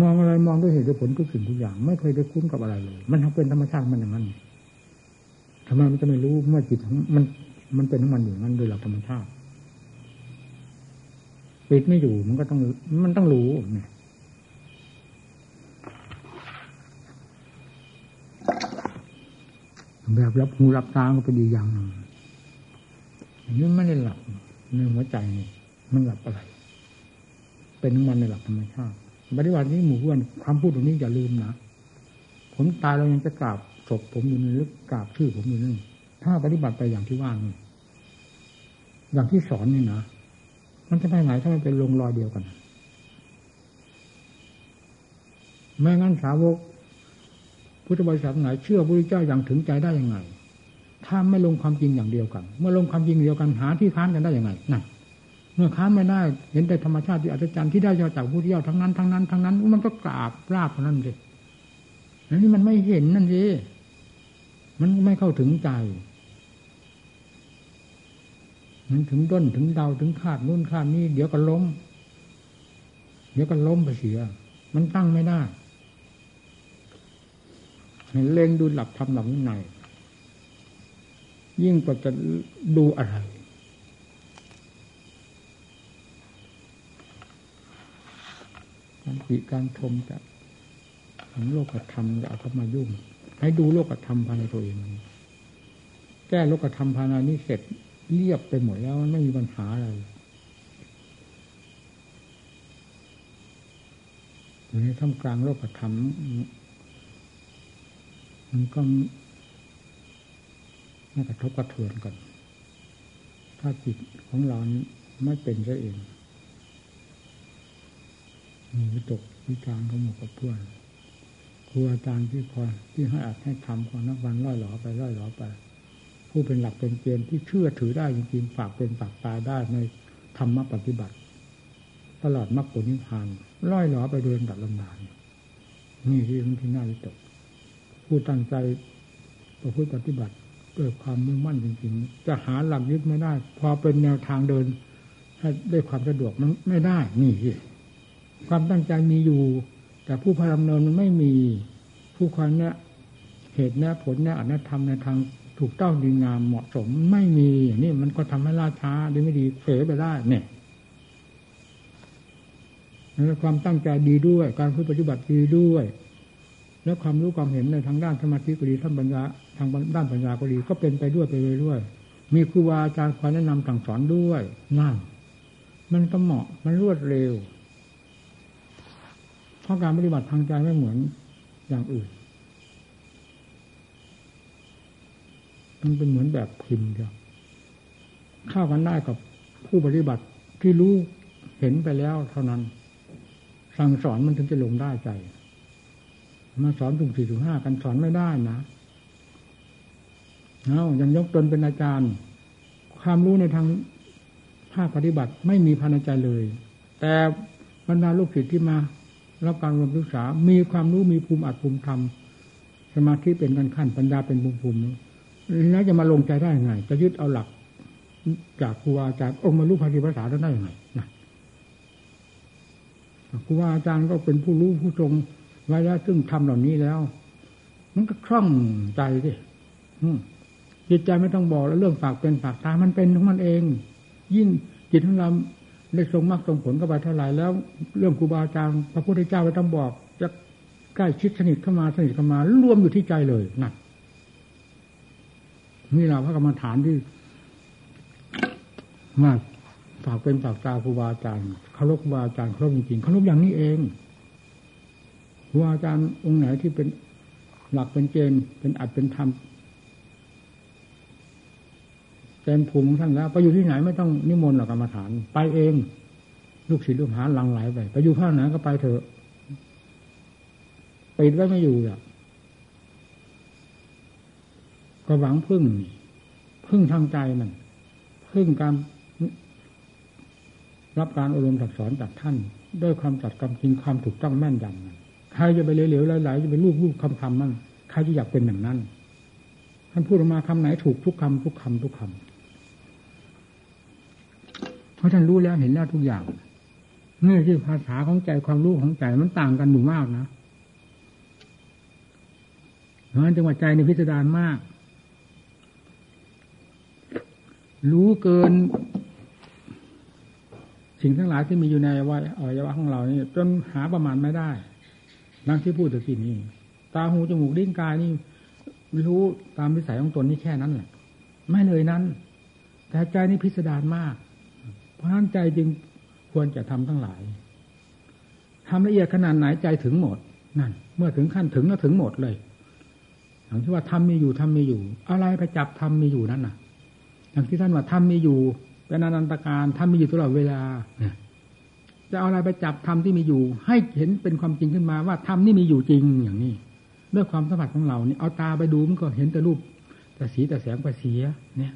มองอะไรมองด้วยเหตุด้วยผลทุกสิ่งทุกอย่าง ไม่เคยได้คุ้นกับอะไรเลย มันเป็นธรรมชาติมันอย่างนั้นทำไมมันจะไม่รู้เมื่อจิตมัน มันเป็นของมันอยู่นั้นโดยหลักธรรมชาติปิดไม่อยู่มันก็ต้อง มันต้องรู้เนี่ยแบบรับหูรับตาก็เป็นดีอย่างหนึ่งนี้ไม่ได้หลับในหัวใจนี่มันหลับอะไร เป็นมันในหลักธรรมชาติ ปฏิบัตินี้หมู่เพื่อนความพูดตรงนี้อย่าลืมนะผมตายเรายังจะกราบศพผมอยู่ในลึกกราบชื่อผมอยู่นี่ถ้าปฏิบัติไปอย่างที่ว่านี่อย่างที่สอนนี่นะมันจะไปไหนถ้ามันเป็นลงรอยเดียวกันไม่งั้นสาวกพุทธบริษัทไหนเชื่อพระพุทธเจ้าอย่างถึงใจได้ยังไง ถ้าไม่ลงความจริงอย่างเดียวกัน เมื่อลงความจริงเดียวกันหาที่ค้านกันได้ยังไงนั่น เมื่อค้าไม่ได้เห็นแต่ธรรมชาติที่อัศจรรย์ที่ได้จากพระพุทธเจ้าทั้งนั้นทั้งนั้นทั้งนั้นมันก็กราบราบเท่านั้นเลยอันนี้มันไม่เห็นนั่นสิมันไม่เข้าถึงใจ มันถึงด้นถึงเดาถึงคาดนู่นคาดนี่เดี๋ยวก็ล้ม เดี๋ยวก็ล้มไปเสีย มันตั้งไม่ได้เล็งดูหลักธรรมหลักวินัยยิ่งกว่าจะดูอะไร การปิการชมจะของโลกธรรมอย่าเอาเข้ามายุ่ง ให้ดูโลกธรรมภายในตัวเองแก้โลกธรรมภายในนี้เสร็จเรียบไปหมดแล้วมันไม่มีปัญหาอะไรอยู่ในท่ามกลางโลกธรรมมันก็ไม่กระทบกระเทือนกัน ถ้าจิตของเราไม่เป็นซะเอง มีวิตกวิจารณ์ของหมู่กับเพื่อนครูอาจารย์ที่คอยที่ให้อัดให้ทำคอยนักวันร้อยหลอไปร้อยหลอไป ผู้เป็นหลักเป็นเกณฑ์ที่เชื่อถือได้จริงๆฝากเป็นฝากตายได้ในธรรมปฏิบัติ ตลอดมรรคผลนิพพานร้อยหลอไปโดยลำดับลำดานนี่ที่ที่น่าวิตกผู้ตั้งใจประพฤติปฏิบัติเกิดความมุ่งมั่นจริงๆ จะหาหลักยึดไม่ได้ พอเป็นแนวทางเดินให้ได้ความสะดวกมันไม่ได้ นี่ ความตั้งใจมีอยู่ แต่ผู้พาดำเนินมันไม่มีผู้คอยเนี่ยเหตุเนี่ยผลเนี่ยอันธรรมในทางถูกต้องดีงามเหมาะสมไม่มีอย่างนี้มันก็ทำให้ล่าช้าดีไม่ดีเผลอไปได้เนี่ยความตั้งใจดีด้วย การพูดปฏิบัติดีด้วย แล้วความรู้ความเห็นในทางด้านสมาธิก็ดีท่านปัญญาทางด้านปัญญาก็ดีก็เป็นไปด้วยไปด้วย มีครูบาอาจารย์คอยแนะนำสั่งสอนด้วยนั่นมันก็เหมาะมันรวดเร็ว ราะการปฏิบัติทางใจไม่เหมือนอย่างอื่น มันเป็นเหมือนแบบพิมพ์เดียวเข้ากันได้กับผู้ปฏิบัติที่รู้เห็นไปแล้วเท่านั้น สั่งสอนมันถึงจะลงได้ใจ มาสอนถุงสี่ถุงห้ากันสอนไม่ได้นะเอายังยกตนเป็นอาจารย์ ความรู้ในทางภาคปฏิบัติไม่มีภายในใจเลย แต่บรรดาลูกศิษย์ที่มา รับการรวมศึกษา มีความรู้มีภูมิอัดภูมิธรรมสมาธิเป็นกันขั้นปัญญาเป็นภูมิภูมิแล้วจะมาลงใจได้ยังไง จะยึดเอาหลัก จากครูอาจารย์องค์มารู้ภาษีภาษาได้ยังไงนะครูอาจารย์ก็เป็นผู้รู้ผู้ทรงไว้แล้วซึ่งทำเหล่านี้แล้ว มันก็คล่องใจดิจิตใจไม่ต้องบอกแล้วเรื่องฝากเป็นฝากตามันเป็นของมันเอง ยิ่งจิตของเรา ได้ทรงมรรคทรงผลเข้าไปเท่าไหร่แล้ว เรื่องครูบาอาจารย์พระพุทธเจ้าไม่ต้องบอกจะใกล้ชิดสนิทเข้ามาสนิทเข้ามารวมอยู่ที่ใจเลยนั่นนี่เราพระกรรมฐานที่มากฝากเป็นฝากตาครูบาอาจารย์เคารพครูบาอาจารย์เคารพจริงๆเคารพอย่างนี้เองครูอาจารย์องค์ไหนที่เป็นหลักเป็นเกณฑ์เป็นอัดเป็นธรรมเต็มภูมิของท่านแล้ว ไปอยู่ที่ไหนไม่ต้องนิมนต์หรอกกรรมฐาน ไปเอง ลูกศิษย์ลูกหาหลังไหลไป ไปอยู่ภาคไหนก็ไปเถอะปิดไว้ไม่อยู่อะก็หวังพึ่ง พึ่งทางใจมัน พึ่งการรับการอบรมสั่งสอนจากท่าน ด้วยความจัดกำจริงความถูกต้องแม่นยำใครจะไปเหลวๆไหลๆจะไปรูปรูปคำคำมั่งใครจะอยากเป็นอย่างนั้นท่านพูดออกมาคำไหนถูกทุกคำทุกคำทุกคำ เพราะท่านรู้แล้วเห็นแล้วทุกอย่างนี่ที่ภาษาของใจความรู้ของใจมันต่างกันอยู่มากนะเพราะฉะนั้นจังหวะใจในพิสดารมาก รู้เกิน สิ่งทั้งหลายที่มีอยู่ในวัยอวัยวะของเรานี่จนหาประมาณไม่ได้ดังที่พูดถึงที่นี้ ตาหูจมูกลิ้นกายนี่ รู้ตามวิสัยของตนนี่แค่นั้นแหละไม่เลยนั้น แต่ใจนี่พิสดารมาก เพราะนั้นใจจึงควรจะทำทั้งหลายทำละเอียดขนาดไหนใจถึงหมดนั่น เมื่อถึงขั้นถึงแล้วถึงหมดเลยอย่างที่ว่าทำมีอยู่ทำมีอยู่ อะไรไปจับทำมีอยู่นั่นน่ะ อย่างที่ท่านว่าทำมีอยู่เป็นอนันตการทำมีอยู่ตลอดเวลาจะเอาอะไรไปจับทำที่มีอยู่ ให้เห็นเป็นความจริงขึ้นมาว่าทำนี่มีอยู่จริงอย่างนี้ด้วยความสัมผัสของเราเนี่ยเอาตาไปดูมันก็เห็นแต่รูปแต่สีแต่แสงไปเสียเนี่ย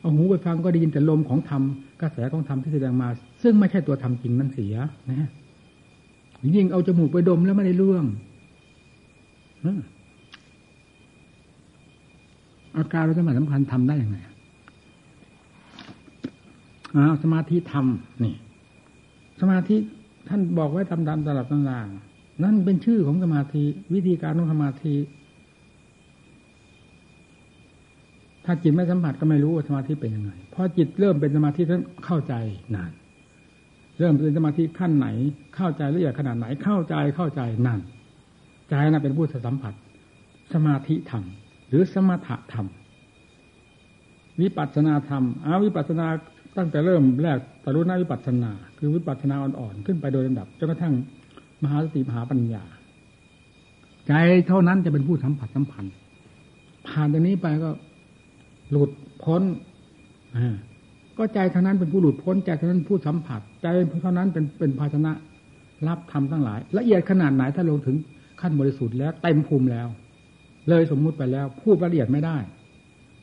เอาหูไปฟังก็ได้ยินแต่ลมของธรรมกระแสของธรรมที่แสดงมา ซึ่งไม่ใช่ตัวธรรมจริงนั้นเสียนะยิ่งเอาจมูกไปดมแล้วไม่ได้เรื่องอาการเราจะมาสำคัญทำได้ยังไงอ้าสมาธิทำนี่ สมาธิท่านบอกไว้ตำดำตลับตำลางนั่นเป็นชื่อของสมาธิ วิธีการของสมาธิ ถ้าจิตไม่สัมผัสก็ไม่รู้ว่าสมาธิเป็นยังไงพอจิตเริ่มเป็นสมาธิท่านเข้าใจนาน เริ่มเป็นสมาธิขั้นไหน เข้าใจละเอียดขนาดไหนเข้าใจเข้าใจนั่นใจน่ะเป็นผู้สัมผัส สมาธิธรรม หรือสมถะธรรม วิปัสสนาธรรมอาวิปัสสนาตั้งแต่เริ่มแรกตรุณวิปัสสนา คือวิปัสสนาอ่อนๆขึ้นไปโดยลำดับจนกระทั่งมหาสติมหาปัญญา ใจเท่านั้นจะเป็นผู้สัมผัสสัมพันธ์ผ่านตรงนี้ไปก็ หลุดพ้นก็ใจเท่านั้นเป็นผู้หลุดพ้นใจเท่านั้นผู้สัมผัส ใจเท่านั้นเป็นเป็นภาชนะรับธรรมทั้งหลาย ละเอียดขนาดไหนถ้าลงถึงขั้นบริสุทธิ์แล้วเต็มภูมิแล้ว เลยสมมุติไปแล้ว พูดละเอียดไม่ได้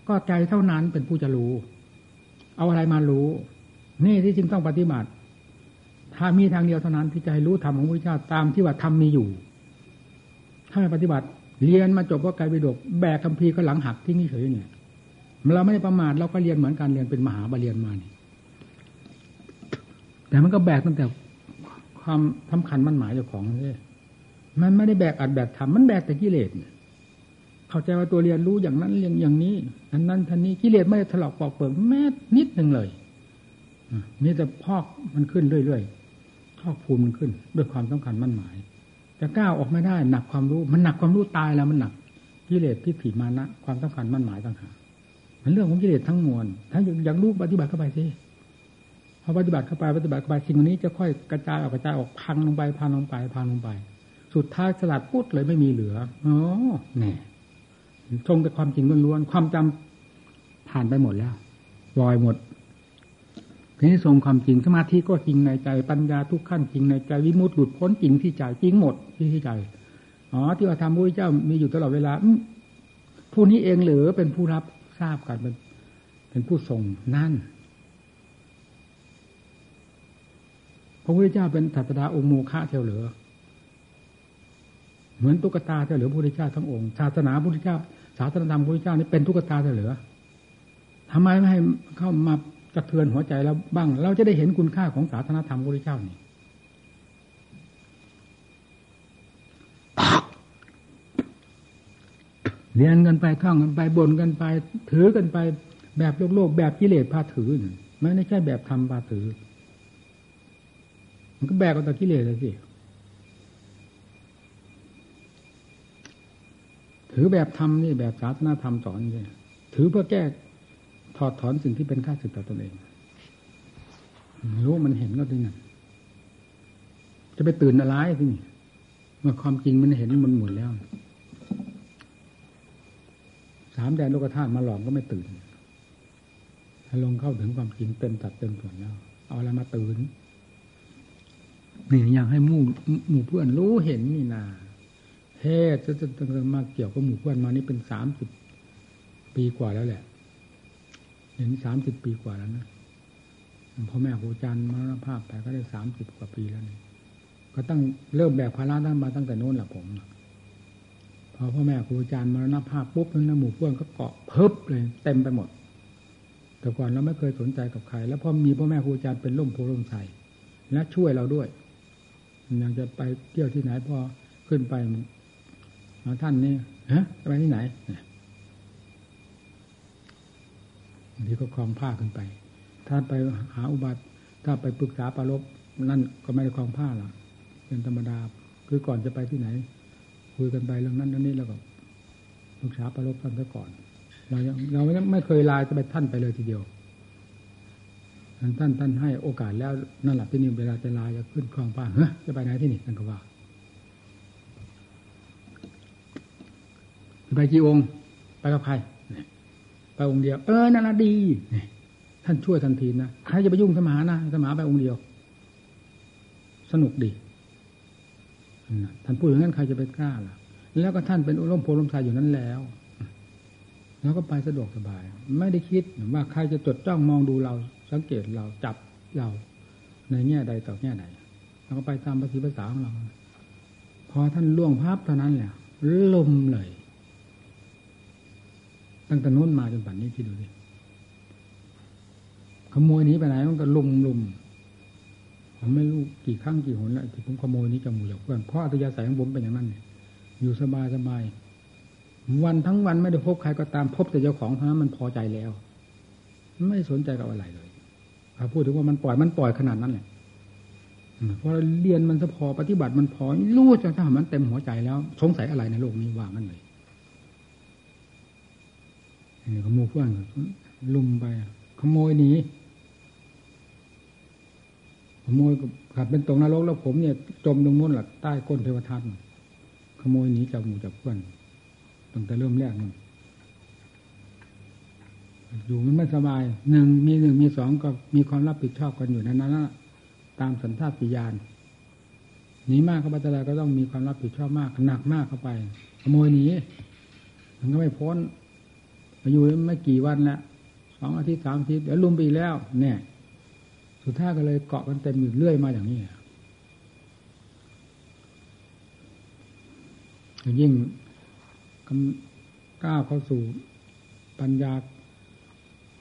ก็ใจเท่านั้นเป็นผู้จะรู้ เอาอะไรมารู้ นี่ที่จริงต้องปฏิบัติถ้ามีทางเดียวเท่านั้นที่จะให้รู้ธรรมของพระเจ้าตามที่ว่าธรรมมีอยู่ ถ้าไม่ปฏิบัติ เรียนมาจบก็ไกลไปดกแบกคัมภีร์ก็หลังหักที่นี่เฉยเนี่ย เราไม่ได้ประมาทเราก็เรียนเหมือนกันเรียนเป็นมหาบาเรียนมานี่แต่มันก็แบกตั้งแต่ความสำคัญมั่นหมายเจ้าของเลยมันไม่ได้แบกอัดแบกทำมันแบกแต่กิเลสเข้าใจว่าตัวเรียนรู้อย่างนั้นเรียนอย่างนี้อันนั้นท่านนี้กิเลสไม่ได้ถลอกปอกเปิดแม้นิดหนึ่งเลยมีแต่พอกมันขึ้นเรื่อยๆพอกภูมิมันขึ้น ด้วยความสำคัญมั่นหมายจะก้าวออกไม่ได้หนักความรู้ มันหนักความรู้ตายแล้วมันหนักกิเลสที่ผีมานะความสำคัญมั่นหมายต่างหากันเรื่องของกิเลสทั้งมวลถ้าอยากรู้ปฏิบัติเข้าไปสิพอปฏิบัติเข้าไปปฏิบัติเข้าไปสิ่งนี้จะค่อยกระจายออกกระจายออกพังลงไปพังลงไปพังลงไป สุดท้ายสลัดพุทเลยไม่มีเหลืออ๋อแน่ทรงแต่ความจริงล้วนๆความจำผ่านไปหมดแล้วลอยหมดทีนี้ทรงความจริงสมาธิก็จริงในใจปัญญาทุกขั้นจริงในใจวิมุตติหลุดพ้นจริงที่ใจจริงหมดที่ที่ใจอ๋อที่ว่าทำพระเจ้ามีอยู่ตลอดเวลาผู้นี้เองหรือเป็นผู้รับ ทราบกันเป็นเป็นผู้ทรงนั่น พระพุทธเจ้าเป็นศาสดาองค์โมฆะเท่าเหลือ เหมือนตุ๊กตาเท่าเหลือพระพุทธเจ้าทั้งองค์ศาสนาพระพุทธเจ้าศาสนาธรรมพระพุทธเจ้านี่เป็นตุ๊กตาเท่าเหลือทำไมไม่ให้เข้ามากระเทือนหัวใจเราบ้าง เราจะได้เห็นคุณค่าของศาสนาธรรมพระพุทธเจ้านี่ เรียนกันไปท่องกันไปบ่นกันไป ถือกันไป แบบโลกโลกแบบกิเลสพาถือไม่ใช่แบบธรรมพาถือ มันก็แบกเอาแต่กิเลสเลยสิถือแบบธรรมนี่แบบศาสนาธรรมสอนเลยถือเพื่อแก้ถอดถอนสิ่งที่เป็นข้าศึกต่อตนเองรู้มันเห็นก็ที่นั่นจะไปตื่นอะไรที่นี่เมื่อความจริงมันเห็นมันหมดแล้ว สามแดนโลกธาตุมาหลอมก็ไม่ตื่นถ้าลงเข้าถึงความจริงเต็มตัดเต็มส่วนแล้ว เอาอะไรมาตื่นนี่อยากให้มู่หมู่เพื่อนรู้เห็นนี่นาเทศจะจะมาเกี่ยวกับหมู่เพื่อนมานี่เป็นสามสิบปีกว่าแล้วแหละ เห็นสามสิบปีกว่าแล้วนะพ่อแม่ครูอาจารย์มรณภาพไปก็ได้สามสิบกว่าปีแล้วนี่ก็ตั้งเริ่มแบบภาระท่านมาตั้งแต่โน้นแหละผม พอพ่อแม่ครูอาจารย์มรณภาพปุ๊บนั้นหมู่เพื่อนก็เกาะเพิบเลย เต็มไปหมด แต่ก่อนเราไม่เคยสนใจกับใคร แล้วพอมีพ่อแม่ครูอาจารย์เป็นร่มโพล่มใสและช่วยเราด้วยยังจะไปเที่ยวที่ไหนพอขึ้นไปมาท่านนี่ฮะไปที่ไหนบางทีก็คลองผ้าขึ้นไป ถ้าไปหาอุบัติ ถ้าไปปรึกษาปารบนั่นก็ไม่ได้คลองผ้าหรอกเป็นธรรมดา คือก่อนจะไปที่ไหน คุยกันไปเรื่องนั้นเรื่องนี้แล้วก็ศึกษาประลบท่านซะก่อน เรายังเราไม่เคยลาจะไปท่านไปเลยทีเดียวท่านท่านให้โอกาสแล้วนั่นแหละที่นี่เวลาจะลาจะขึ้นคลองป้าเฮ้ยจะไปไหนที่นี่ท่านก็ว่าไปกี่องค์ ไปกับใครไปองค์เดียว เออนั่นละดีท่านช่วยทันทีนะใครจะไปยุ่งสมานะสมาไปองค์เดียว สนุกดี ท่านพูดอย่างนั้นใครจะไปกล้าล่ะ แล้วก็ท่านเป็นอุร่มโพลมชายอยู่นั้นแล้ว แล้วก็ไปสะดวกสบาย ไม่ได้คิดว่าใครจะจดจ้องมองดูเรา สังเกตเราจับเราในแง่ใดต่อแง่ใดเราก็ไปตามภาษีภาษาของเรา พอท่านล่วงภาพเท่านั้นแหละลมเลย ตั้งแต่นู้นมาจนป่านนี้ที่ดูดิขโมยนี้ไปไหนมันก็ลุมลุม ผมไม่รู้กี่ครั้งกี่หนแล้วที่ผมขโมยนี้จะหมู่จากเพื่อนเพราะอัตยาศัยของผมเป็นอย่างนั้นเนี่ยอยู่สบายสบายวันทั้งวันไม่ได้พบใครก็ตามพบแต่เจ้าของเท่านั้นมันพอใจแล้ว ไม่สนใจกับอะไรเลยถ้าพูดถึงว่ามันปล่อยมันปล่อยขนาดนั้นแหละเพราะเรียนมันสะพอปฏิบัติมันพอรู้จะถ้ามันเต็มหัวใจแล้ว สงสัยอะไรในโลกนี้ว่างันเลยขโมยเพื่อนลุมไปขโมยหนี ขโมยขับเป็นตรงนรกแล้วผมเนี่ยจมลงนู้นหลักใต้ก้นเทวทัตขโมยหนีจากหมู่จากเพื่อนตั้งแต่เริ่มแรกนั่นอยู่มันไม่สบายหนึ่งมีหนึ่งมีสองก็มีความรับผิดชอบกันอยู่นั้นนะตามสัญชาติญาณหนีมากเข้าไปแต่ละก็ต้องมีความรับผิดชอบมากหนักมากเข้าไป ขโมยหนีมันก็ไม่พ้นมาอยู่ไม่กี่วันแล้วสองอาทิตย์สามอาทิตย์เดี๋ยวลุมไปแล้ว เนี่ย สุดท้ายก็เลยเกาะกันเต็มอยู่เรื่อยมาอย่างนี้ยิ่งก้าวเข้าสู่ปัญญา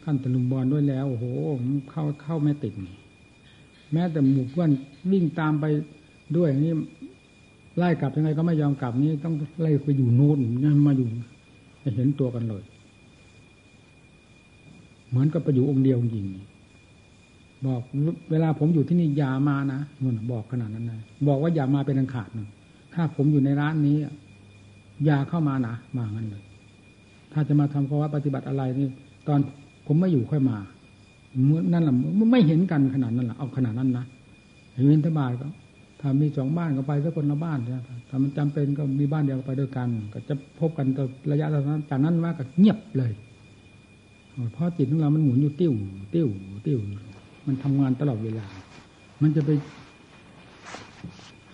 ขั้นตะลุมบอลด้วยแล้ว โอ้โหเข้าเข้าไม่ติด แม้แต่หมู่เพื่อนวิ่งตามไปด้วยนี่ไล่กลับยังไงก็ไม่ยอมกลับนี่ต้องไล่ไปอยู่โน่นยังมาอยู่เห็นตัวกันเลย เหมือนกับไปอยู่องค์เดียวจริง บอกเวลาผมอยู่ที่นี่อย่ามานะนู่นบอกขนาดนั้นเลยบอกว่าอย่ามาเป็นอันขาดนะถ้าผมอยู่ในร้านนี้อย่าเข้ามานะมางั้นเลย ถ้าจะมาทำภาวะปฏิบัติอะไรนี่ตอนผมไม่อยู่ค่อยมาเมื่อนั่นแหละไม่เห็นกันขนาดนั้นแหละเอาขนาดนั้นนะวินทบาทก็ถ้ามีสองบ้านก็ไปสักคนละบ้านนะถ้ามันจำเป็นก็มีบ้านเดียวไปด้วยกัน ก็จะพบกันตัวระยะนั้นจากนั้นมาก็เงียบเลยเพราะจิตของเรามันหมุนอยู่ติ้วติ้วติ้ว มันทำงานตลอดเวลา มันจะไป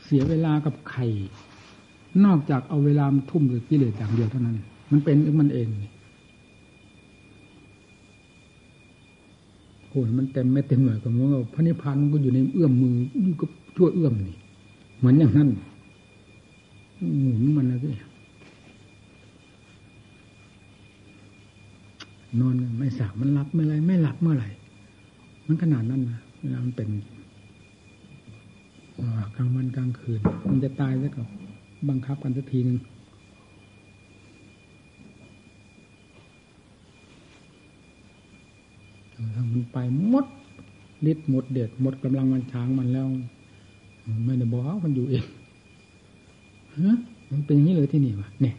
เสียเวลากับใคร นอกจากเอาเวลามทุ่มกับกิเลสอย่างเดียวเท่านั้น มันเป็นมันเองโอ้มันเต็มไม่เต็มหน่อยก็ว่าพระนิพพานมันก็อยู่ในเอื้อมมืออยู่กับชั่วเอื้อมนี่ เหมือนอย่างนั้นหมุนมันนะพี่นอนไม่สากมันหลับเมื่อไรไม่หลับเมื่อไหร่ มันขนาดนั้นนะเวลามันเป็นกลางวันกลางคืน มันจะตายซะกับบังคับกันสักทีหนึ่งถ้ามันไปหมดฤทธิ์หมดเด็ดหมดกำลังมันช้างมันแล้ว ไม่ได้บอกมันอยู่เองฮะมันเป็นอย่างนี้เลยที่นี่วะเนี่ย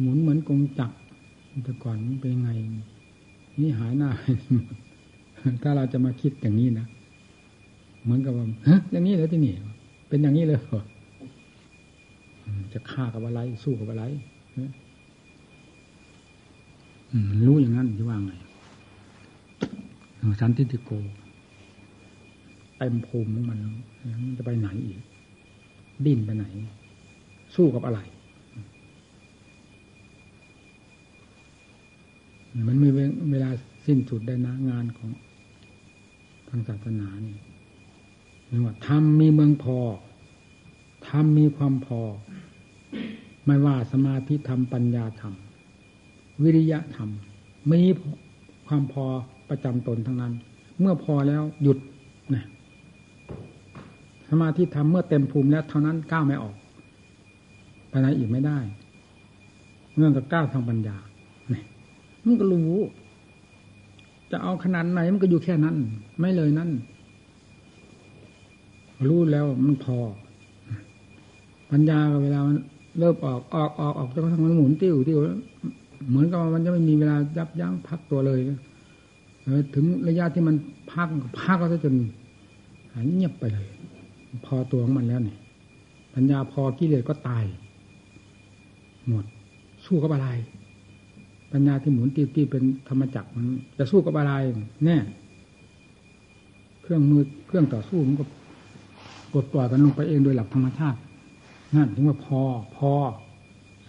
หมุนเหมือนกงจักรแต่ก่อนมันเป็นไง นี่หายหน้า ถ้าเราจะมาคิดอย่างนี้นะเหมือนกับว่าฮะอย่างนี้เลยที่นี่เป็นอย่างนี้เลยเหรอจะฆ่ากับอะไร สู้กับอะไรรู้อย่างนั้นจะว่าไงสันติติโกเต็มภูมิของมันมันจะไปไหนอีก ดิ้นไปไหน สู้กับอะไร มันมีเวลาสิ้นสุดได้นะงานของ ทางศาสนานี่เรียกว่าทำมีเมืองพอทำมีความพอ ไม่ว่าสมาธิธรรมปัญญาธรรม วิริยะธรรม มีความพอประจำตนทั้งนั้น เมื่อพอแล้วหยุดนะสมาธิธรรมเมื่อเต็มภูมิแล้วเท่านั้นก้าวไม่ออกไปไหนอีกไม่ได้ เรื่องกับก้าวทางปัญญาเนี่ยมันก็รู้ จะเอาขนาดไหนมันก็อยู่แค่นั้น ไม่เลยนั่น รู้แล้วมันพอ ปัญญาเวลามันเริ่มออกออกออกออกจนกระทั่งมันหมุนติ้วติ้วเหมือนกับมันจะไม่มีเวลายับยั้งพักตัวเลยถึงระยะที่มันพักพักก็จะจนหายเงียบไปเลย พอตัวของมันแล้วเนี่ยปัญญาพอกิเลสก็ตาย หมด สู้กับอะไร ปัญญาที่หมุนตีตีเป็นธรรมจักรมันจะสู้กับอะไรแน่เครื่องมือเครื่องต่อสู้มันก็กดปล่อยกันลงไปเองโดยหลักธรรมชาตินั่นถึงว่าพอพอ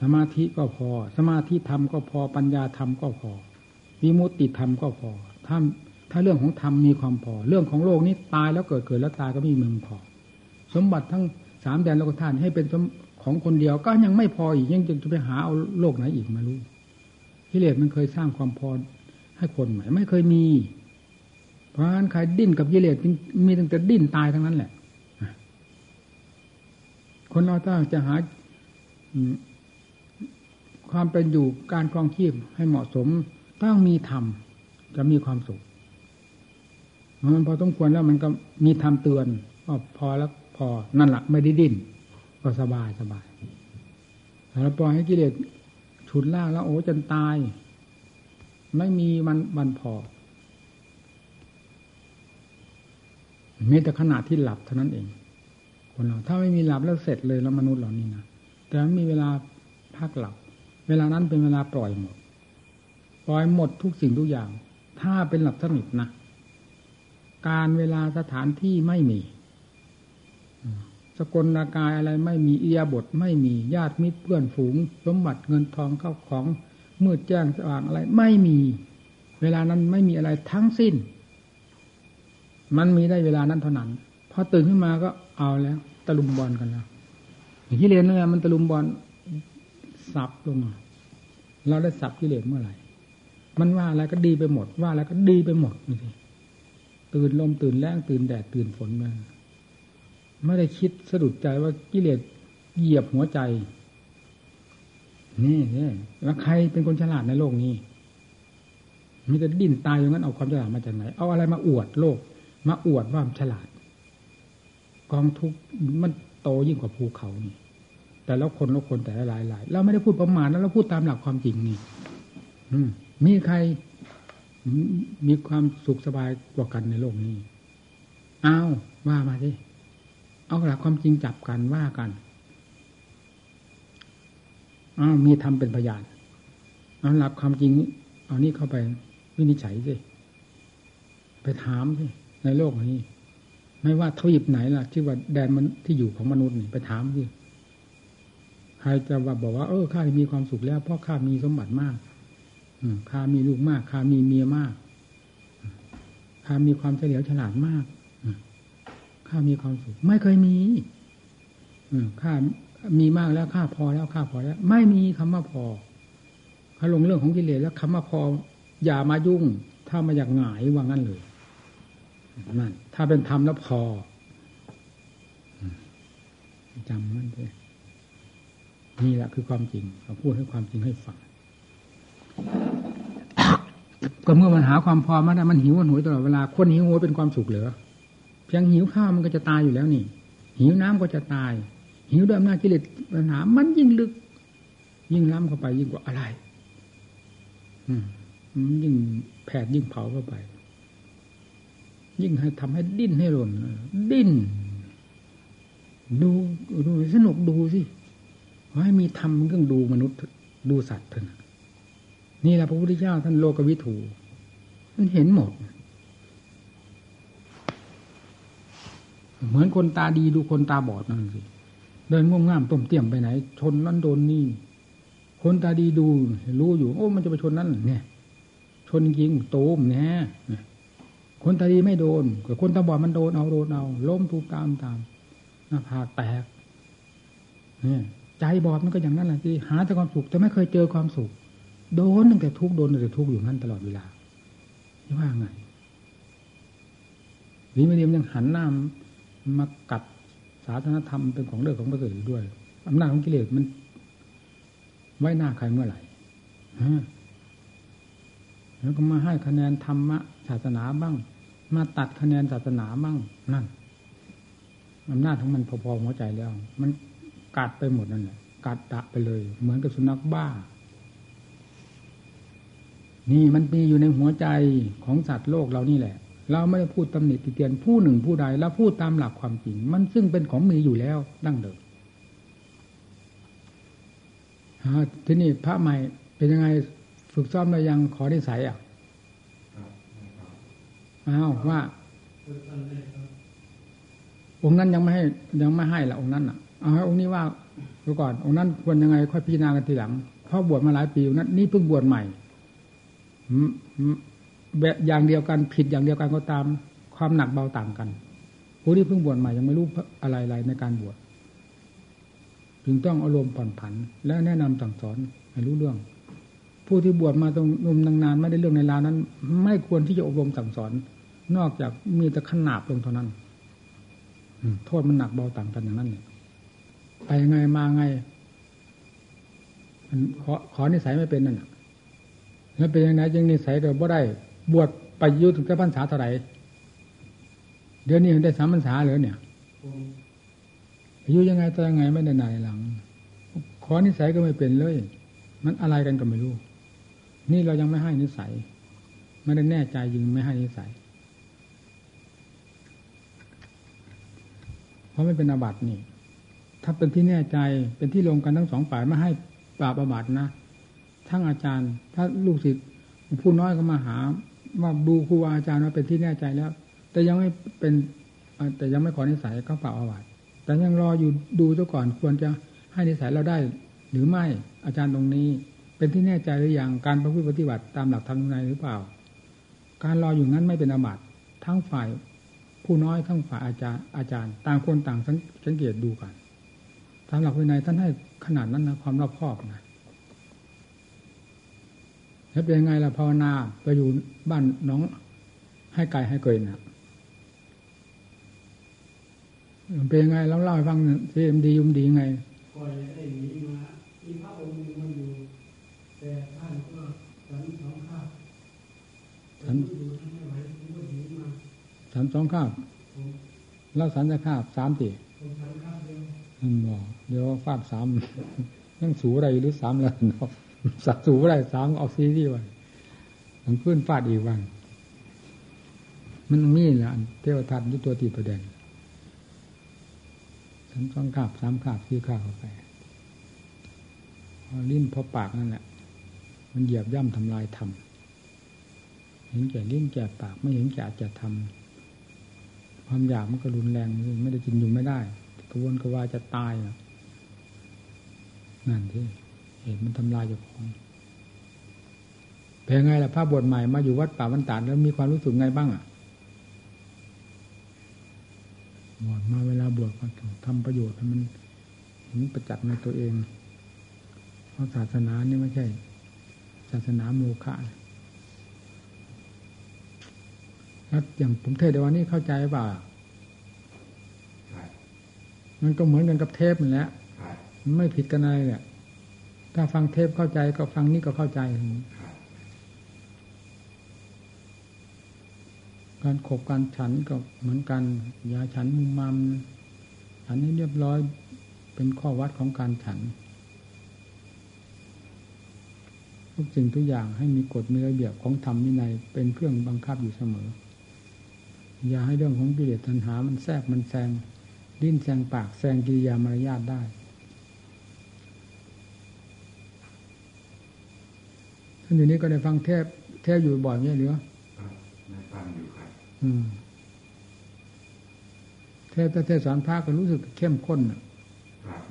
สมาธิก็พอ สมาธิธรรมก็พอปัญญาธรรมก็พอวิมุตติธรรมก็พอถ้าถ้าเรื่องของธรรมมีความพอ เรื่องของโลกนี้ตายแล้วเกิดเกิดแล้วตายก็ไม่มีมึงพอ สมบัติทั้งสามแดนโลกธาตุให้เป็นของคนเดียวก็ยังไม่พออีกยังจะไปหาเอาโลกไหนอีกมารู้ กิเลสมันเคยสร้างความพอให้คนไหมไม่เคยมี เพราะฉะนั้นใครดิ้นกับกิเลสมีตั้งแต่ดิ้นตายทั้งนั้นแหละคนเราถ้าจะหาความเป็นอยู่การครองชีพให้เหมาะสมต้องมีธรรมจะมีความสุขมันพอต้องควรแล้วมันก็มีธรรมเตือนว่าพอแล้วพอนั่นแหละไม่ได้ดิ้นก็สบายสบายแต่เราปล่อยให้กิเลส ฉุดล่าแล้วโอ้จนตาย ไม่มีมันมันพอมีแต่ขณะที่หลับเท่านั้นเอง คนเราถ้าไม่มีหลับแล้วเสร็จเลยแล้วมนุษย์เหล่านี้นะแต่มีเวลาพักหลับ เวลานั้นเป็นเวลาปล่อยหมด ปล่อยหมดทุกสิ่งทุกอย่าง ถ้าเป็นหลับสนิทนะการเวลาสถานที่ไม่มี สกลนากายอะไรไม่มีเอียบทไม่มีญาติมิตรเพื่อนฝูง สมบัติเงินทองเข้าของมืดแจ้งสว่างอะไรไม่มี เวลานั้นไม่มีอะไรทั้งสิ้น มันมีได้เวลานั้นเท่านั้นพอตื่นขึ้นมาก็เอาแล้วตะลุมบอลกันแล้วอย่างที่เรียนนั่นแหละมันตะลุมบอลสับลงมาเราได้สับกิเลสเมื่อไหร่ มันว่าอะไรก็ดีไปหมด ว่าอะไรก็ดีไปหมดนี่ตื่นลมตื่นแรงตื่นแดดตื่นฝนมา ไม่ได้คิดสะดุดใจว่ากิเลสเหยียบหัวใจ นี่นี่แล้วใครเป็นคนฉลาดในโลกนี้มีแต่ดิ้นตายอย่างนั้นเอาความฉลาดมาจากไหน เอาอะไรมาอวดโลก มาอวดว่าฉลาด กองทุกมันโตยิ่งกว่าภูเขานี่ แต่แล้วคนแล้วคนแต่ละหลายหลายเราไม่ได้พูดประมาณแล้วเราพูดตามหลักความจริงนี่ อืมมีใครมีความสุขสบายกว่ากันในโลกนี้ อ้าวว่ามาสิ เอาหลักความจริงจับกันว่ากันอ้าวมีทำเป็นพยานเอาหลักความจริง เอานี่เข้าไปวินิจฉัยสิไปถามสิในโลกนี้ ไม่ว่าทวีปไหนล่ะที่ว่าแดนมันที่อยู่ของมนุษย์นี่ไปถามสิใครจะว่าบอกว่าเออข้ามีความสุขแล้วเพราะข้ามีสมบัติมากข้ามีลูกมากข้ามีเมียมากข้ามีความเฉลียวฉลาดมาก ข้ามีความสุข ไม่เคยมีข้ามีมากแล้วข้าพอแล้วข้าพอแล้ว ไม่มีคำว่าพอเขาลงเรื่องของกิเลสแล้วคำว่าพอ อย่ามายุ่ง ถ้ามาอยากหงายว่างั้นเลยนั่นถ้าเป็นธรรมแล้วพอจำมันเลยนี่แหละคือความจริงเราพูดให้ความจริงให้ฟังก็เมื่อมันหาความพอมาได้มันหิวมันหวยตลอดเวลาคนหิวหัวเป็นความสุขเหรอ เพียงหิวข้าวมันก็จะตายอยู่แล้วนี่ หิวน้ำก็จะตาย หิวด้วยอำนาจกิเลสปัญหา มันยิ่งลึก ยิ่งล้ำเข้าไปยิ่งกว่าอะไร อืมยิ่งแผดยิ่งเผาเข้าไป ยิ่งให้ทำให้ดิ้นให้หล่นดิ้น ดูดูสนุกดูสิให้มีทำเครื่องดูมนุษย์ดูสัตว์เถอะนี่แหละพระพุทธเจ้าท่านโลกวิถูมันเห็นหมด เหมือนคนตาดีดูคนตาบอดนั่นสิเดินง่วงง่ามต้มเตี่ยมไปไหน ชนนั่นโดนนี่ คนตาดีดูรู้อยู่ โอ้ มันจะไปชนนั่นเนี่ย ชนจริงโตมแน่คนตาดีไม่โดนแต่คนตาบอดมันโดนเอาโดนเอาล้มทุกตามตามหน้าผากแตกเนี่ยใจบอดมันก็อย่างนั้นแหละที่หาแต่ความสุขแต่ไม่เคยเจอความสุข โดนตั้งแต่ทุกโดนตั้งแต่ทุกอยู่นั่นตลอดเวลานี่ว่าไงวิมิเดียมยังหันหน้า มากัดศาสนธรรมเป็นของเลือกของประเสริฐด้วยอำนาจของกิเลสมัน ไว้หน้าใครเมื่อไหร่แล้วก็มาให้คะแนนธรรมะศาสนาบ้าง มาตัดคะแนนศาสนาบ้างนั่นอำนาจของมันพอๆหัวใจแล้ว มันกัดไปหมดนั่นแหละกัดตะไปเลย เหมือนกับสุนัขบ้า นี่มันมีอยู่ในหัวใจของสัตว์โลกเรานี่แหละ เราไม่ได้พูดตำหนิติเตียนผู้หนึ่งผู้ใดแล้วพูดตามหลักความจริง มันซึ่งเป็นของมีอยู่แล้วดั้งเดิมที่นี่พระใหม่เป็นยังไงฝึกซ้อมแล้วยังขอได้ใสอะอ้าวว่าองค์นั้นยังไม่ให้ยังไม่ให้ละองค์นั้นอะเอาให้องค์นี้ว่าดูก่อน องค์นั้นควรยังไง ค่อยพิจารณากันทีหลังเพราะบวชมาหลายปีองค์นั้นนี่เพิ่งบวชใหม่ แบบอย่างเดียวกันผิดอย่างเดียวกันก็ตามความหนักเบาต่างกันผู้ที่เพิ่งบวชใหม่ยังไม่รู้อะไรอะไรในการบวชจึงต้องอารมณ์ผ่อนผัน และแนะนำสั่งสอนให้รู้เรื่อง ผู้ที่บวชมาตรงนมนานๆไม่ได้เรื่องในลานั้น ไม่ควรที่จะอบรมสั่งสอน นอกจากมีแต่ขนาบลงเท่านั้นโทษมันหนักเบาต่างกันอย่างนั้นเนี่ยไปยังไงมาไงขอขอนิสัยไม่เป็นนั่นแล้วเป็นยังไงยังนิสัยเกิดบ่ได้ บวชไปยุถึงแค่พรรษาเท่าไหร่เดือนนี้ได้สามพรรษาเลยเนี่ยอายุยังไงตัวยังไงไม่ได้นายหลัง ขอนิสัยก็ไม่เป็นเลย มันอะไรกันก็ไม่รู้ นี่เรายังไม่ให้นิสัยไม่ได้แน่ใจยิงไม่ให้นิสัย เพราะไม่เป็นอาบัตินี่ ถ้าเป็นที่แน่ใจเป็นที่ลงกันทั้งสองฝ่ายไม่ให้ปราบอาบัตินะ ทั้งอาจารย์ ถ้าลูกศิษย์ผู้น้อยก็มาหา ว่าดูครูอาจารย์ว่าเป็นที่แน่ใจแล้ว แต่ยังไม่เป็นแต่ยังไม่ขอนิสัยก็เปราอาบัติแต่ยังรออยู่ดูซะก่อนควรจะให้นิสัยเราได้ หรือไม่อาจารย์ตรงนี้ เป็นที่แน่ใจหรืออยังการประพฤติปฏิบัติตามหลักธรรมในหรือเปล่า การรออยู่นั้นไม่เป็นอาบัติทั้งฝ่ายผู้น้อยทั้งฝ่ายอาจารย์อาจารย์ ต่างคนต่างสังเกตดูกันตามหลักวินัยท่านให้ขนาดนั้นนะความรอบคอบนะ แล้วเป็นยังไงล่ะภาวนาไปอยู่บ้านน้องให้ไก่ให้เกยนะเป็นยังไงเล่าเล่าให้ฟังสิมดียุมดีไงก่อนได้หนีมามีพระองค์นึงมาอยู่แต่ท่านก็สันสองข้าวสันอยู่ท่านไม่ไหวก็หนีมาสันสองข้าวแล้วสันจะข้าวสามตีสันข้าวเดียวอืมบอกเดี๋ยวฟาดสามยังสูอะไรหรือสามแล้วเนาะ สักสูอะไรสามเอาซีที่วันมันขึ้นฟาดอีกวัน มันมีแหละเทวทัตด้วยตัวตีประเด็นสามสองขาบสามขาบสี่ขาบเข้าไปพอลิ้นพอปากนั่นแหละ มันเหยียบย่ำทำลายทำเห็นแก่ลิ้นแก่ปาก ไม่เห็นแก่จะทำความอยากมันก็รุนแรงไม่ได้กินอยู่ไม่ได้กระวนกระวายจะตายนั่นที่ เห็นมันทำลายอยู่ของเป็นไงล่ะพระบวชใหม่มาอยู่วัดป่าวันตาดแล้วมีความรู้สึกไงบ้างอะบวชมาเวลาบวชก็ทำประโยชน์มันมันประจักษ์ในตัวเอง เพราะศาสนานี่ไม่ใช่ ศาสนาโมฆะแล้วอย่างผมเทศในวันนี้เข้าใจป่ะมันก็เหมือนกันกับเทปนั่นแหละไม่ผิดกันอะไรเนี่ย ถ้าฟังเทปเข้าใจก็ฟังนี่ก็เข้าใจการขบการฉันก็เหมือนกันยาฉันมุมมัมฉันให้เรียบร้อยเป็นข้อวัดของการฉัน ทุกสิ่งทุกอย่างให้มีกฎมีระเบียบของธรรมวินัยเป็นเครื่องบังคับอยู่เสมอ อย่าให้เรื่องของกิเลสตัณหามันแทรกมันแซงดิ้นแซงปากแซงกิริยามารยาทได้ ท่านอยู่นี้ก็ได้ฟังเทพเทพอยู่บ่อยไหมหรือฟังอยู่ครับอืมเทศเทศสอนพระก็รู้สึกเข้มข้น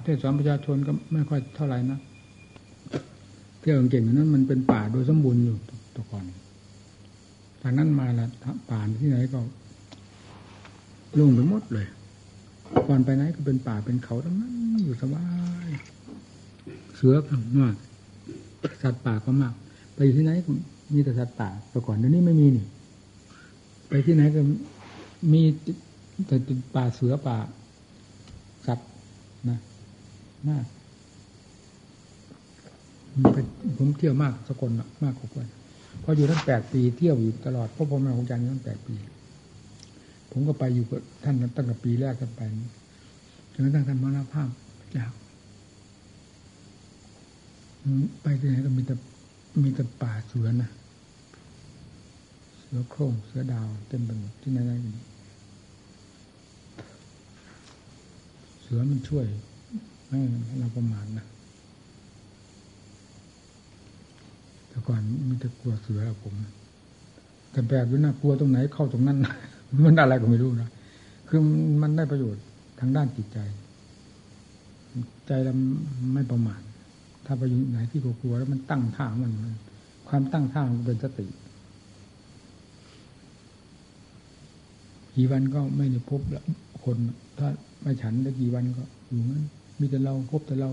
เทศสอนประชาชนก็ไม่ค่อยเท่าไหร่นะเที่ยวเก่งนั้นมันเป็นป่าโดยสมบูรณ์อยู่ตัวก่อนทางนั้นมาละป่าที่ไหนก็ลุ่งไปหมดเลยก่อนไปไหนก็เป็นป่าเป็นเขาทั้งนั้นอยู่สบาย เสือก็มากสัตว์ป่าก็มาก ไปที่ไหนมีแต่สัตว์ป่าแต่ก่อนเดี๋ยวนี้ไม่มีนี่ ไปที่ไหนก็มีแต่ป่าเสือป่าสัตว์นะมากผมเที่ยวมากสกลมากกว่าเพราะอยู่ตั้งแปดปีเที่ยวอยู่ตลอดเพราะผมเป็นของจันทร์ตั้งแปดปี ผมก็ไปอยู่กับท่านตั้งแต่ปีแรกกันไปจนกระทั่งท่านมรณภาพจากไปที่ไหนก็มีแต่ มีแต่ป่าเสือนะเสือโคร่งเสือดาวเต็มไปหมดที่ไหนได้เสือมันช่วยไม่ให้เราประมาทนะแต่ก่อนมีแต่กลัวเสือผมแต่แบบนี้นะกลัวตรงไหนเข้าตรงนั้นมันอะไรก็ไม่รู้นะคือมันได้ประโยชน์ทางด้านจิตใจ ใจเราไม่ประมาท ถ้าไปอยู่ไหนที่กลัวแล้วมันตั้งท่ามัน ความตั้งท่ามันเป็นสติกี่วันก็ไม่ได้พบคน ถ้าไม่ฉันได้กี่วันก็อยู่นั้นมีแต่เราพบแต่เรา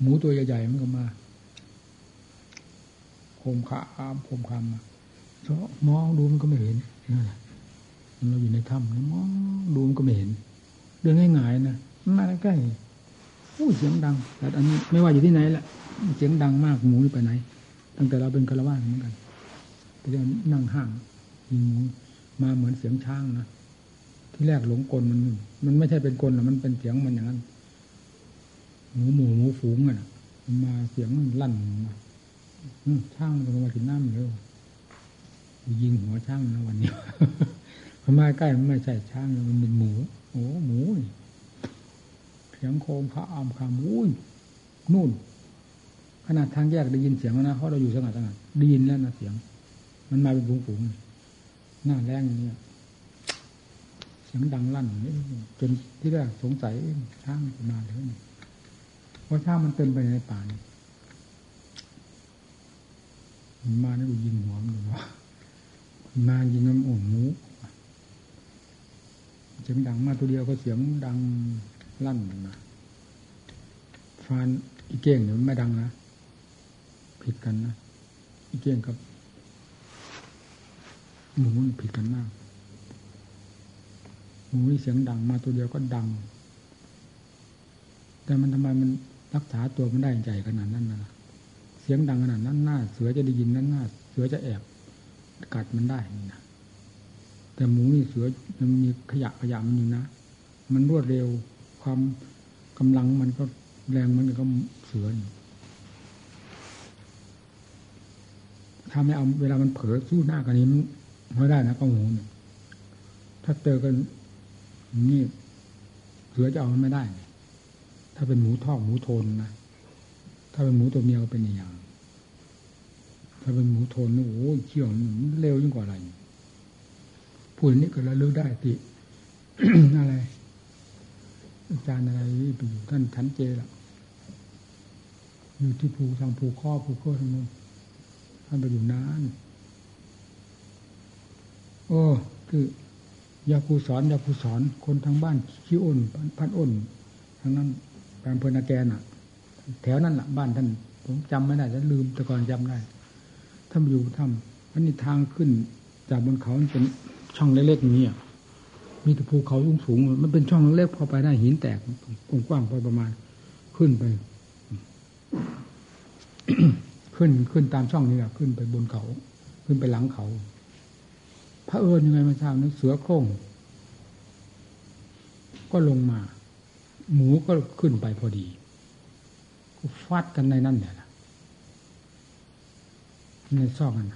หมูตัวใหญ่ๆมันก็มาโคมขาอามโคมคำมาเพราะมองดูมันก็ไม่เห็นนั่นแหละเราอยู่ในถ้ำมองดูมันก็ไม่เห็นเรื่องง่ายๆนะมาใกล้ อู้เสียงดัง แต่อันนี้ไม่ว่าอยู่ที่ไหนแหละเสียงดังมากหมูไปไหน ตั้งแต่เราเป็นคารวะเหมือนกันไปเดินนั่งห้างยิงหมูมาเหมือนเสียงช้างนะที่แรกหลงกลมัน มันไม่ใช่เป็นกลหรอกมันเป็นเสียงมันอย่างนั้นหมูหมูหมูฝูงอะมาเสียงลั่นมาช่างมันมากินน้ำเร็วยิงหัวช่างนะวันนี้พอมาใกล้มันไม่ใช่ช่างมันเป็นหมู โอ้หมู สียงโคมขาอามขาหมูนู่น ขนาดทางแยกได้ยินเสียงแล้วนะเพราะเราอยู่สงัดสงัดได้ยินแล้วนะเสียง มันมาเป็นฝูงๆหน้าแรงอย่างนี้เสียงดังลั่นจนที่แรกสงสัยช่างมาหรือเพราะช่างมันเต็มไปในป่านี่มานี่กูยิงหัวมันเลยว่ามายิงมันโอ้หมูเสียงดังมาตัวเดียวก็เสียงดัง ลั่นมาฟานอีเก้งเนี่ยมันไม่ดังนะ ผิดกันนะ อีเก้งกับหมูผิดกันมากหมูนี่เสียงดังมาตัวเดียวก็ดัง แต่มันทำไมมันรักษาตัวมันได้ใหญ่ขนาดนั้นนะเสียงดังขนาดนั้นหน้า เสือจะได้ยินนั้นหน้า เสือจะแอบกัดมันได้นี่นะแต่หมูนี่เสือมันมีขยะขยะมันอยู่นะ มันรวดเร็ว ความกำลังมันก็แรงมันก็เสือนถ้าไม่เอาเวลามันเผลอสู้หน้ากันนี้มันไม่ได้นะก็หมูเนี่ยถ้าเจอกันนี่เสือจะเอามันไม่ได้ ถ้าเป็นหมูทอกหมูโทนนะถ้าเป็นหมูตัวเมียก็เป็นอย่าง ถ้าเป็นหมูโทนนี่โอ้ยเขี่ยวมันเร็วยิ่งกว่าอะไรพูดนี้ก็ระลึกได้ติอะไร อาจารย์อะไรไปอยู่ท่านชั้นเจละอยู่ที่ภูทางภูข้อภูข้อทางนู้นท่านไปอยู่นานโอ้คือยาคูสอนยาคูสอนคนทางบ้านขี้อ้นพันอ้นทางนั้นแปลงเพลินาแกน่ะ แถวนั้นแหละบ้านท่านผมจำไม่ได้จะลืมแต่ก่อนจำได้ท่านอยู่ถ้ำอันนี้ทางขึ้นจากบนเขาเป็นช่องเล็กๆอย่างนี้ มีแต่ภูเขาสูงมันเป็นช่องเล็กพอไปได้หินแตกกว้างๆไปประมาณ ขึ้นไป ขึ้นขึ้นตามช่องนี้แหละขึ้นไปบนเขา ขึ้นไปหลังเขาพระเอิญยังไงมาทราบนั้นเสือโคร่งก็ลงมา หมูก็ขึ้นไปพอดีก็ฟาดกันในนั่นแหละในซอกกัน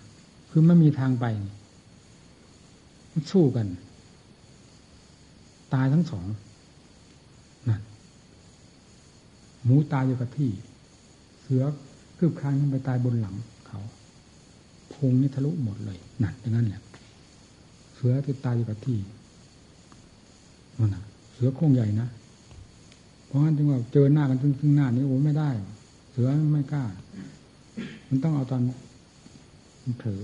คือไม่มีทางไปสู้กัน ตายทั้งสองนั่นหมูตายอยู่กับที่ เสือคืบคลานขึ้นไปตายบนหลังเขาพงนี่ทะลุหมดเลยนั่นอย่างนั้นแหละเสือที่ตายอยู่กับที่นั่นนะเสือโคร่งใหญ่นะเพราะฉะนั้นจึงว่าเจอหน้ากันซึ่งหน้านี้โอ้ไม่ได้ เสือไม่กล้า มันต้องเอาตอนมันเผลอ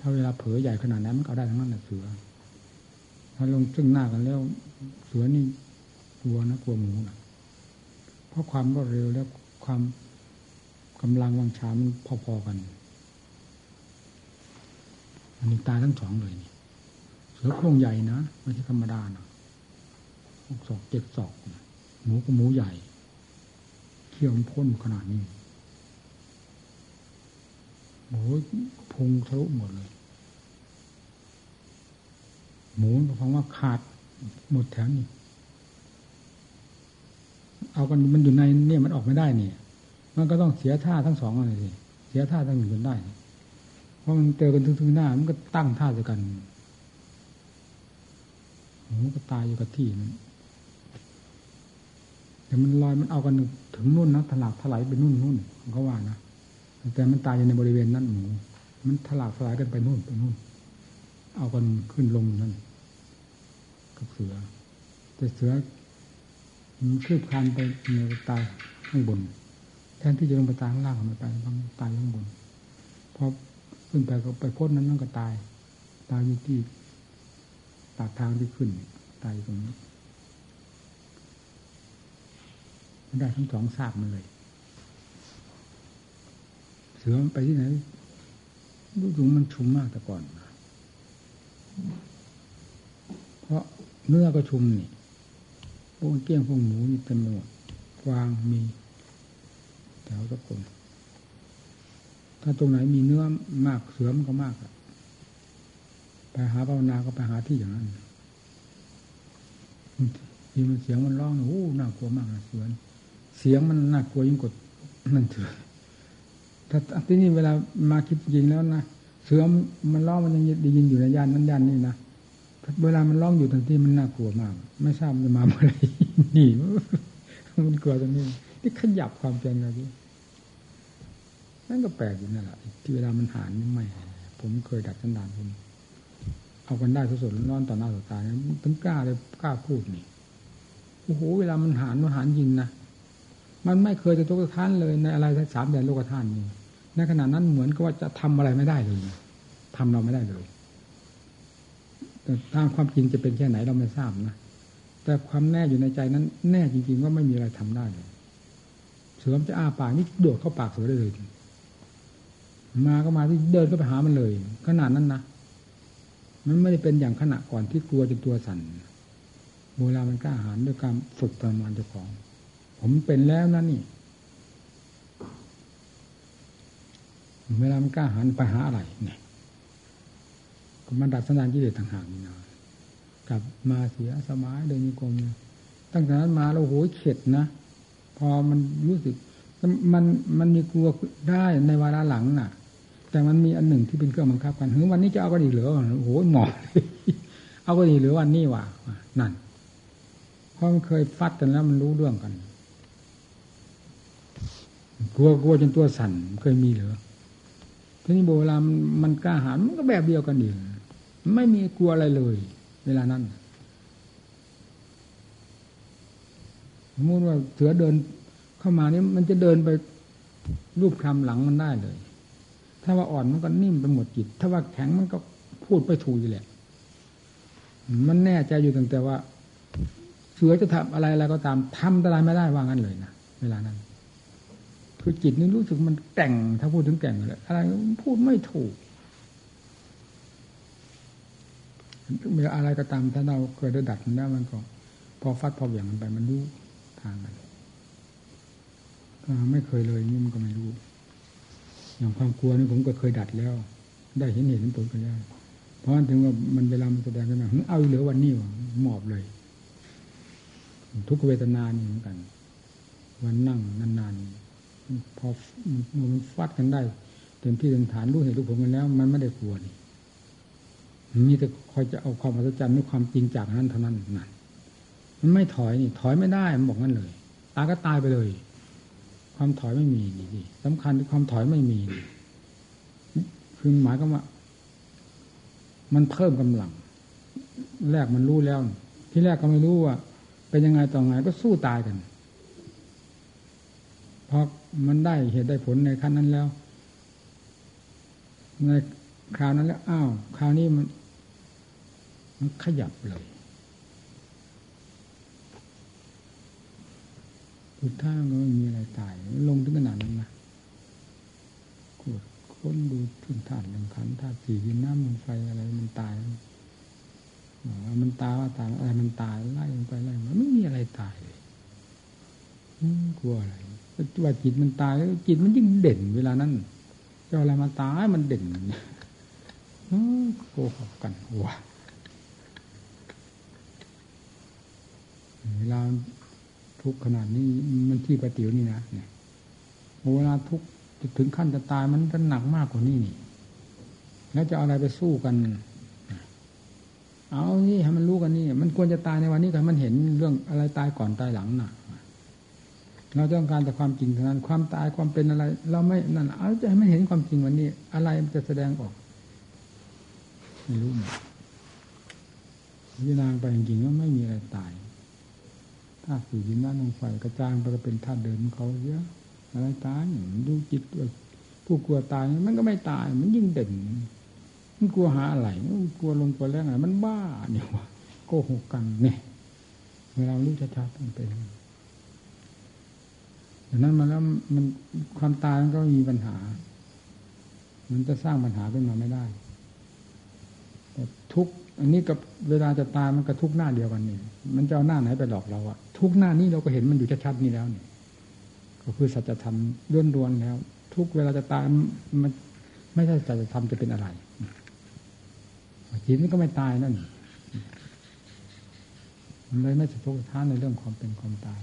ถ้าเวลาเผลอใหญ่ขนาดนั้นมันเอาได้ทั้งนั้นแหละเสือ ถ้าลงซึ่งหน้ากันแล้ว เสือนี่กลัวนะกลัวหมูนะเพราะความรวดเร็วและความกำลังวังชามันพอๆกันอันนี้ตายทั้งสองเลยนี่เสือโครงใหญ่นะไม่ใช่ธรรมดานะหกศอกเจ็ดศอกหมูก็หมูใหญ่เขี้ยวพ่นขนาดนี้โอ้ยพุงทะลุหมดเลย หมูก็ฟังว่าขาดหมดแถวนี้เอากันมันอยู่ในเนี่ยมันออกไม่ได้เนี่ยมันก็ต้องเสียท่าทั้งสองเลยสิเสียท่าทั้งหนึ่งจนได้ เพราะมันเจอกันถึงๆหน้า มันก็ตั้งท่าเดียวกันหมันก็ตายอยู่กับที่นั้นแต่มันลอยมันเอากันถึงนู่นนะถลากถลายไปนู่นนู่นเขาว่านะแต่มันตายอยู่ในบริเวณนั้นหมูมันถลากถลายกันไปนู่นไปนู่น เอากันขึ้นลงนั่นกับเสือ แต่เสือมันคืบคานไปในตายข้างบน แทนที่จะลงไปตายข้างล่างมันไปต้องตายข้างบนพอขึ้นไปก็ไปพ้นนั้นนั่นก็ตาย ตายอยู่ที่ปากทางที่ขึ้น ตายตรงนี้ไม่ได้ทั้งสองทราบมันเลย เสือมันไปที่ไหนรู้สึกมันชุมมากแต่ก่อน เพราะเนื้อก็ชุมนี่พวกเกี้ยงพวกหมูนี่เต็มไปหมดกวางมีแถวตะกนถ้าตรงไหนมีเนื้อมากเสือมก็มากไปหาภาวนาก็ไปหาที่อย่างนั้นทีมันเสียงมันร้องโอ้น่ากลัวมากนะเสือเสียงมันน่ากลัวยิ่งกว่านั่นเถอะถ้าที่นี่เวลามาคิดจริงแล้วนะ เสือมันร้องมันยังได้ยินอยู่ในย่านนั้นย่านนี้นะเวลามันร้องอยู่ทันทีมันน่ากลัวมาก ไม่ทราบมันจะมาเมื่อไรนี่มันกลัวตรงนี้ที่ขยับความเพียรเราดินั่นก็แปลกอยู่นั่นแหละที่เวลามันหานไม่ ผมเคยดัดสันดานผมเอากันได้สดๆร้อนต่อหน้าต่อตาเนี่ยถึงกล้าเลยกล้าพูดนี่โอ้โหเวลามันหานมันหานยิงนะมันไม่เคยจะตกท่านเลยในอะไรสามแดนโลกท่านนี่ ในขณะนั้นเหมือนกับว่าจะทำอะไรไม่ได้เลยทำเราไม่ได้เลยแต่ตามความจริงจะเป็นแค่ไหนเราไม่ทราบนะแต่ความแน่อยู่ในใจนั้น แน่จริงๆว่าไม่มีอะไรทำได้เลยเสือมจะอ้าปากนี่โดดเข้าปากเสือได้เลยมาก็มาที่เดินก็ไปหามันเลย ขนาดนั้นนะมันไม่ได้เป็นอย่างขณะก่อนที่กลัวจนตัวสั่นเวลามันกล้าหาญด้วยการฝึกประมาณเจ้าของ ผมเป็นแล้วนะนี่ เวลามันกล้าหาญไปหาอะไรเนี่ยมันดัดสัญญาณกิเลสต่างหากนี่นะกลับมาเสียสมัยเดินมีกรมตั้งแต่นั้นมาแล้วโหยเข็ดนะพอมันรู้สึกมันมันมีกลัวได้ในวาระหลังน่ะ แต่มันมีอันหนึ่งที่เป็นเครื่องบังคับกันเฮ้ยวันนี้จะเอาก็ดีเหรือโอ้โหหมอเอาก็ดีหรือวันนี้ว่ะนั่นเพราะมันเคยฟัดกันแล้วมันรู้เรื่องกัน กลัวกลัวจนตัวสั่นเคยมีเหรือ ทีนี้โบราณมันกล้าหาญมันก็แบบเดียวกันเอีกไม่มีกลัวอะไรเลย เวลานั้นสมมติว่าเสือเดินเข้ามานี่มันจะเดินไปรูปคลำหลังมันได้เลย ถ้าว่าอ่อนมันก็นิ่มไปหมดจิต ถ้าว่าแข็งมันก็พูดไปถูอยู่แหละ มันแน่ใจอยู่ตั้งแต่ว่า เสือจะทำอะไรอะไรก็ตามทำอะไรไม่ได้ว่างั้นเลยนะเวลานั้น คือจิตนี่รู้สึกมันแก่งถ้าพูดถึงแก่งเลยอะไรพูดไม่ถูกมื่ออะไรก็ตามถ้าเราเคยได้ดัดมันแล้มันก็ พอฟัดพอเหวี่ยงมันไปมันรู้ทางกันไม่เคยเลยนี่มันก็ไม่รู้อย่างความกลัวนี่ผมก็เคยดัดแล้ว ได้เห็นเห็นผลกันแล้วเพราะนั้นถึงว่ามันเวลามันแสดงขึ้นมาเอาเหลือวันนี้วะหมอบเลย ทุกเวทนานี่เหมือนกัน วันนั่งนานๆ พอมันฟัดกันได้เต็มที่เต็มฐานรู้เห็นรู้ผลกันแล้ว มันไม่ได้กลัวนี่มีแต่คอยจะเอาความอัศจรรย์ด้วยความจริงจากนั้นเท่านั้นนั่นมันไม่ถอยนี่ ถอยไม่ได้มันบอกงั้นเลยตายก็ตายไปเลย ความถอยไม่มีนี่สำคัญที่ความถอยไม่มีคือหมายก็ว่า มันเพิ่มกำลัง แรกมันรู้แล้ว ที่แรกก็ไม่รู้ว่าเป็นยังไงต่อไงก็สู้ตายกันพอ มันได้เหตุได้ผลในขั้นนั้นแล้ว ในคราวนั้นแล้วอ้าวคราวนี้มัน มันขยับเลยทุกท่าก็ไม่มีอะไรตาย ลงถึงขนาดนั้นนะกดค้นดูถึงธาตุหนึ่งขันธาตุสี่ดินน้ำลมไฟอะไรมันตายมันตายว่าตายอะไรมันตายไล่ลงไปไล่มาไม่มีอะไรตายเลยกลัวอะไร ว่าจิตมันตาย จิตมันยิ่งเด่นเวลานั้นจะอะไรมาตายมันเด่นโกหกกันว่ะเวลาทุกข์ขนาดนี้มันที่ประติ๋วนี่นะเนี่ยเวลาทุกข์จะถึงขั้นจะตายมันจะหนักมากกว่านี้นี่ แล้วจะเอาอะไรไปสู้กัน เอานี่ให้มันรู้กันนี่ มันควรจะตายในวันนี้กันมันเห็นเรื่องอะไรตายก่อนตายหลังน่ะ เราต้องการแต่ความจริงเท่านั้น ความตายความเป็นอะไร เราไม่นั่นเอาจะให้มันเห็นความจริงวันนี้ อะไรมันจะแสดงออกไม่รู้ยพิจารณาไปจริงๆว่าไม่มีอะไรตายธาตุสี่ดินน้ำลมไฟกระจางไปก็เป็นธาตุเดิมเขาเยอะอะไรตายดูจิตผู้กลัวตายมันก็ไม่ตาย มันยิ่งเด่นมันกลัวหาอะไรมันกลัวลงกลัวแรงอะไรมันบ้าเนี่ยวะโกหกกันเนี่ยเวลารู้ชัดๆมันเป็น ดังนั้นมาแล้วมันความตายมันก็มีปัญหา มันจะสร้างปัญหาขึ้นมาไม่ได้แต่ทุกอันนี้กับเวลาจะตายมันก็ทุกหน้าเดียวกันนี่มันจะเอาหน้าไหนไปหลอกเราอะทุกหน้านี้เราก็เห็นมันอยู่ชัดๆนี่แล้วนี่ก็คือสัจธรรมล้วนๆแล้ว ทุกเวลาจะตายมันไม่ใช่สัจธรรมจะเป็นอะไรจิตมันก็ไม่ตายนั่นมันเลยไม่สะทกสะท้านในเรื่องความเป็นความตาย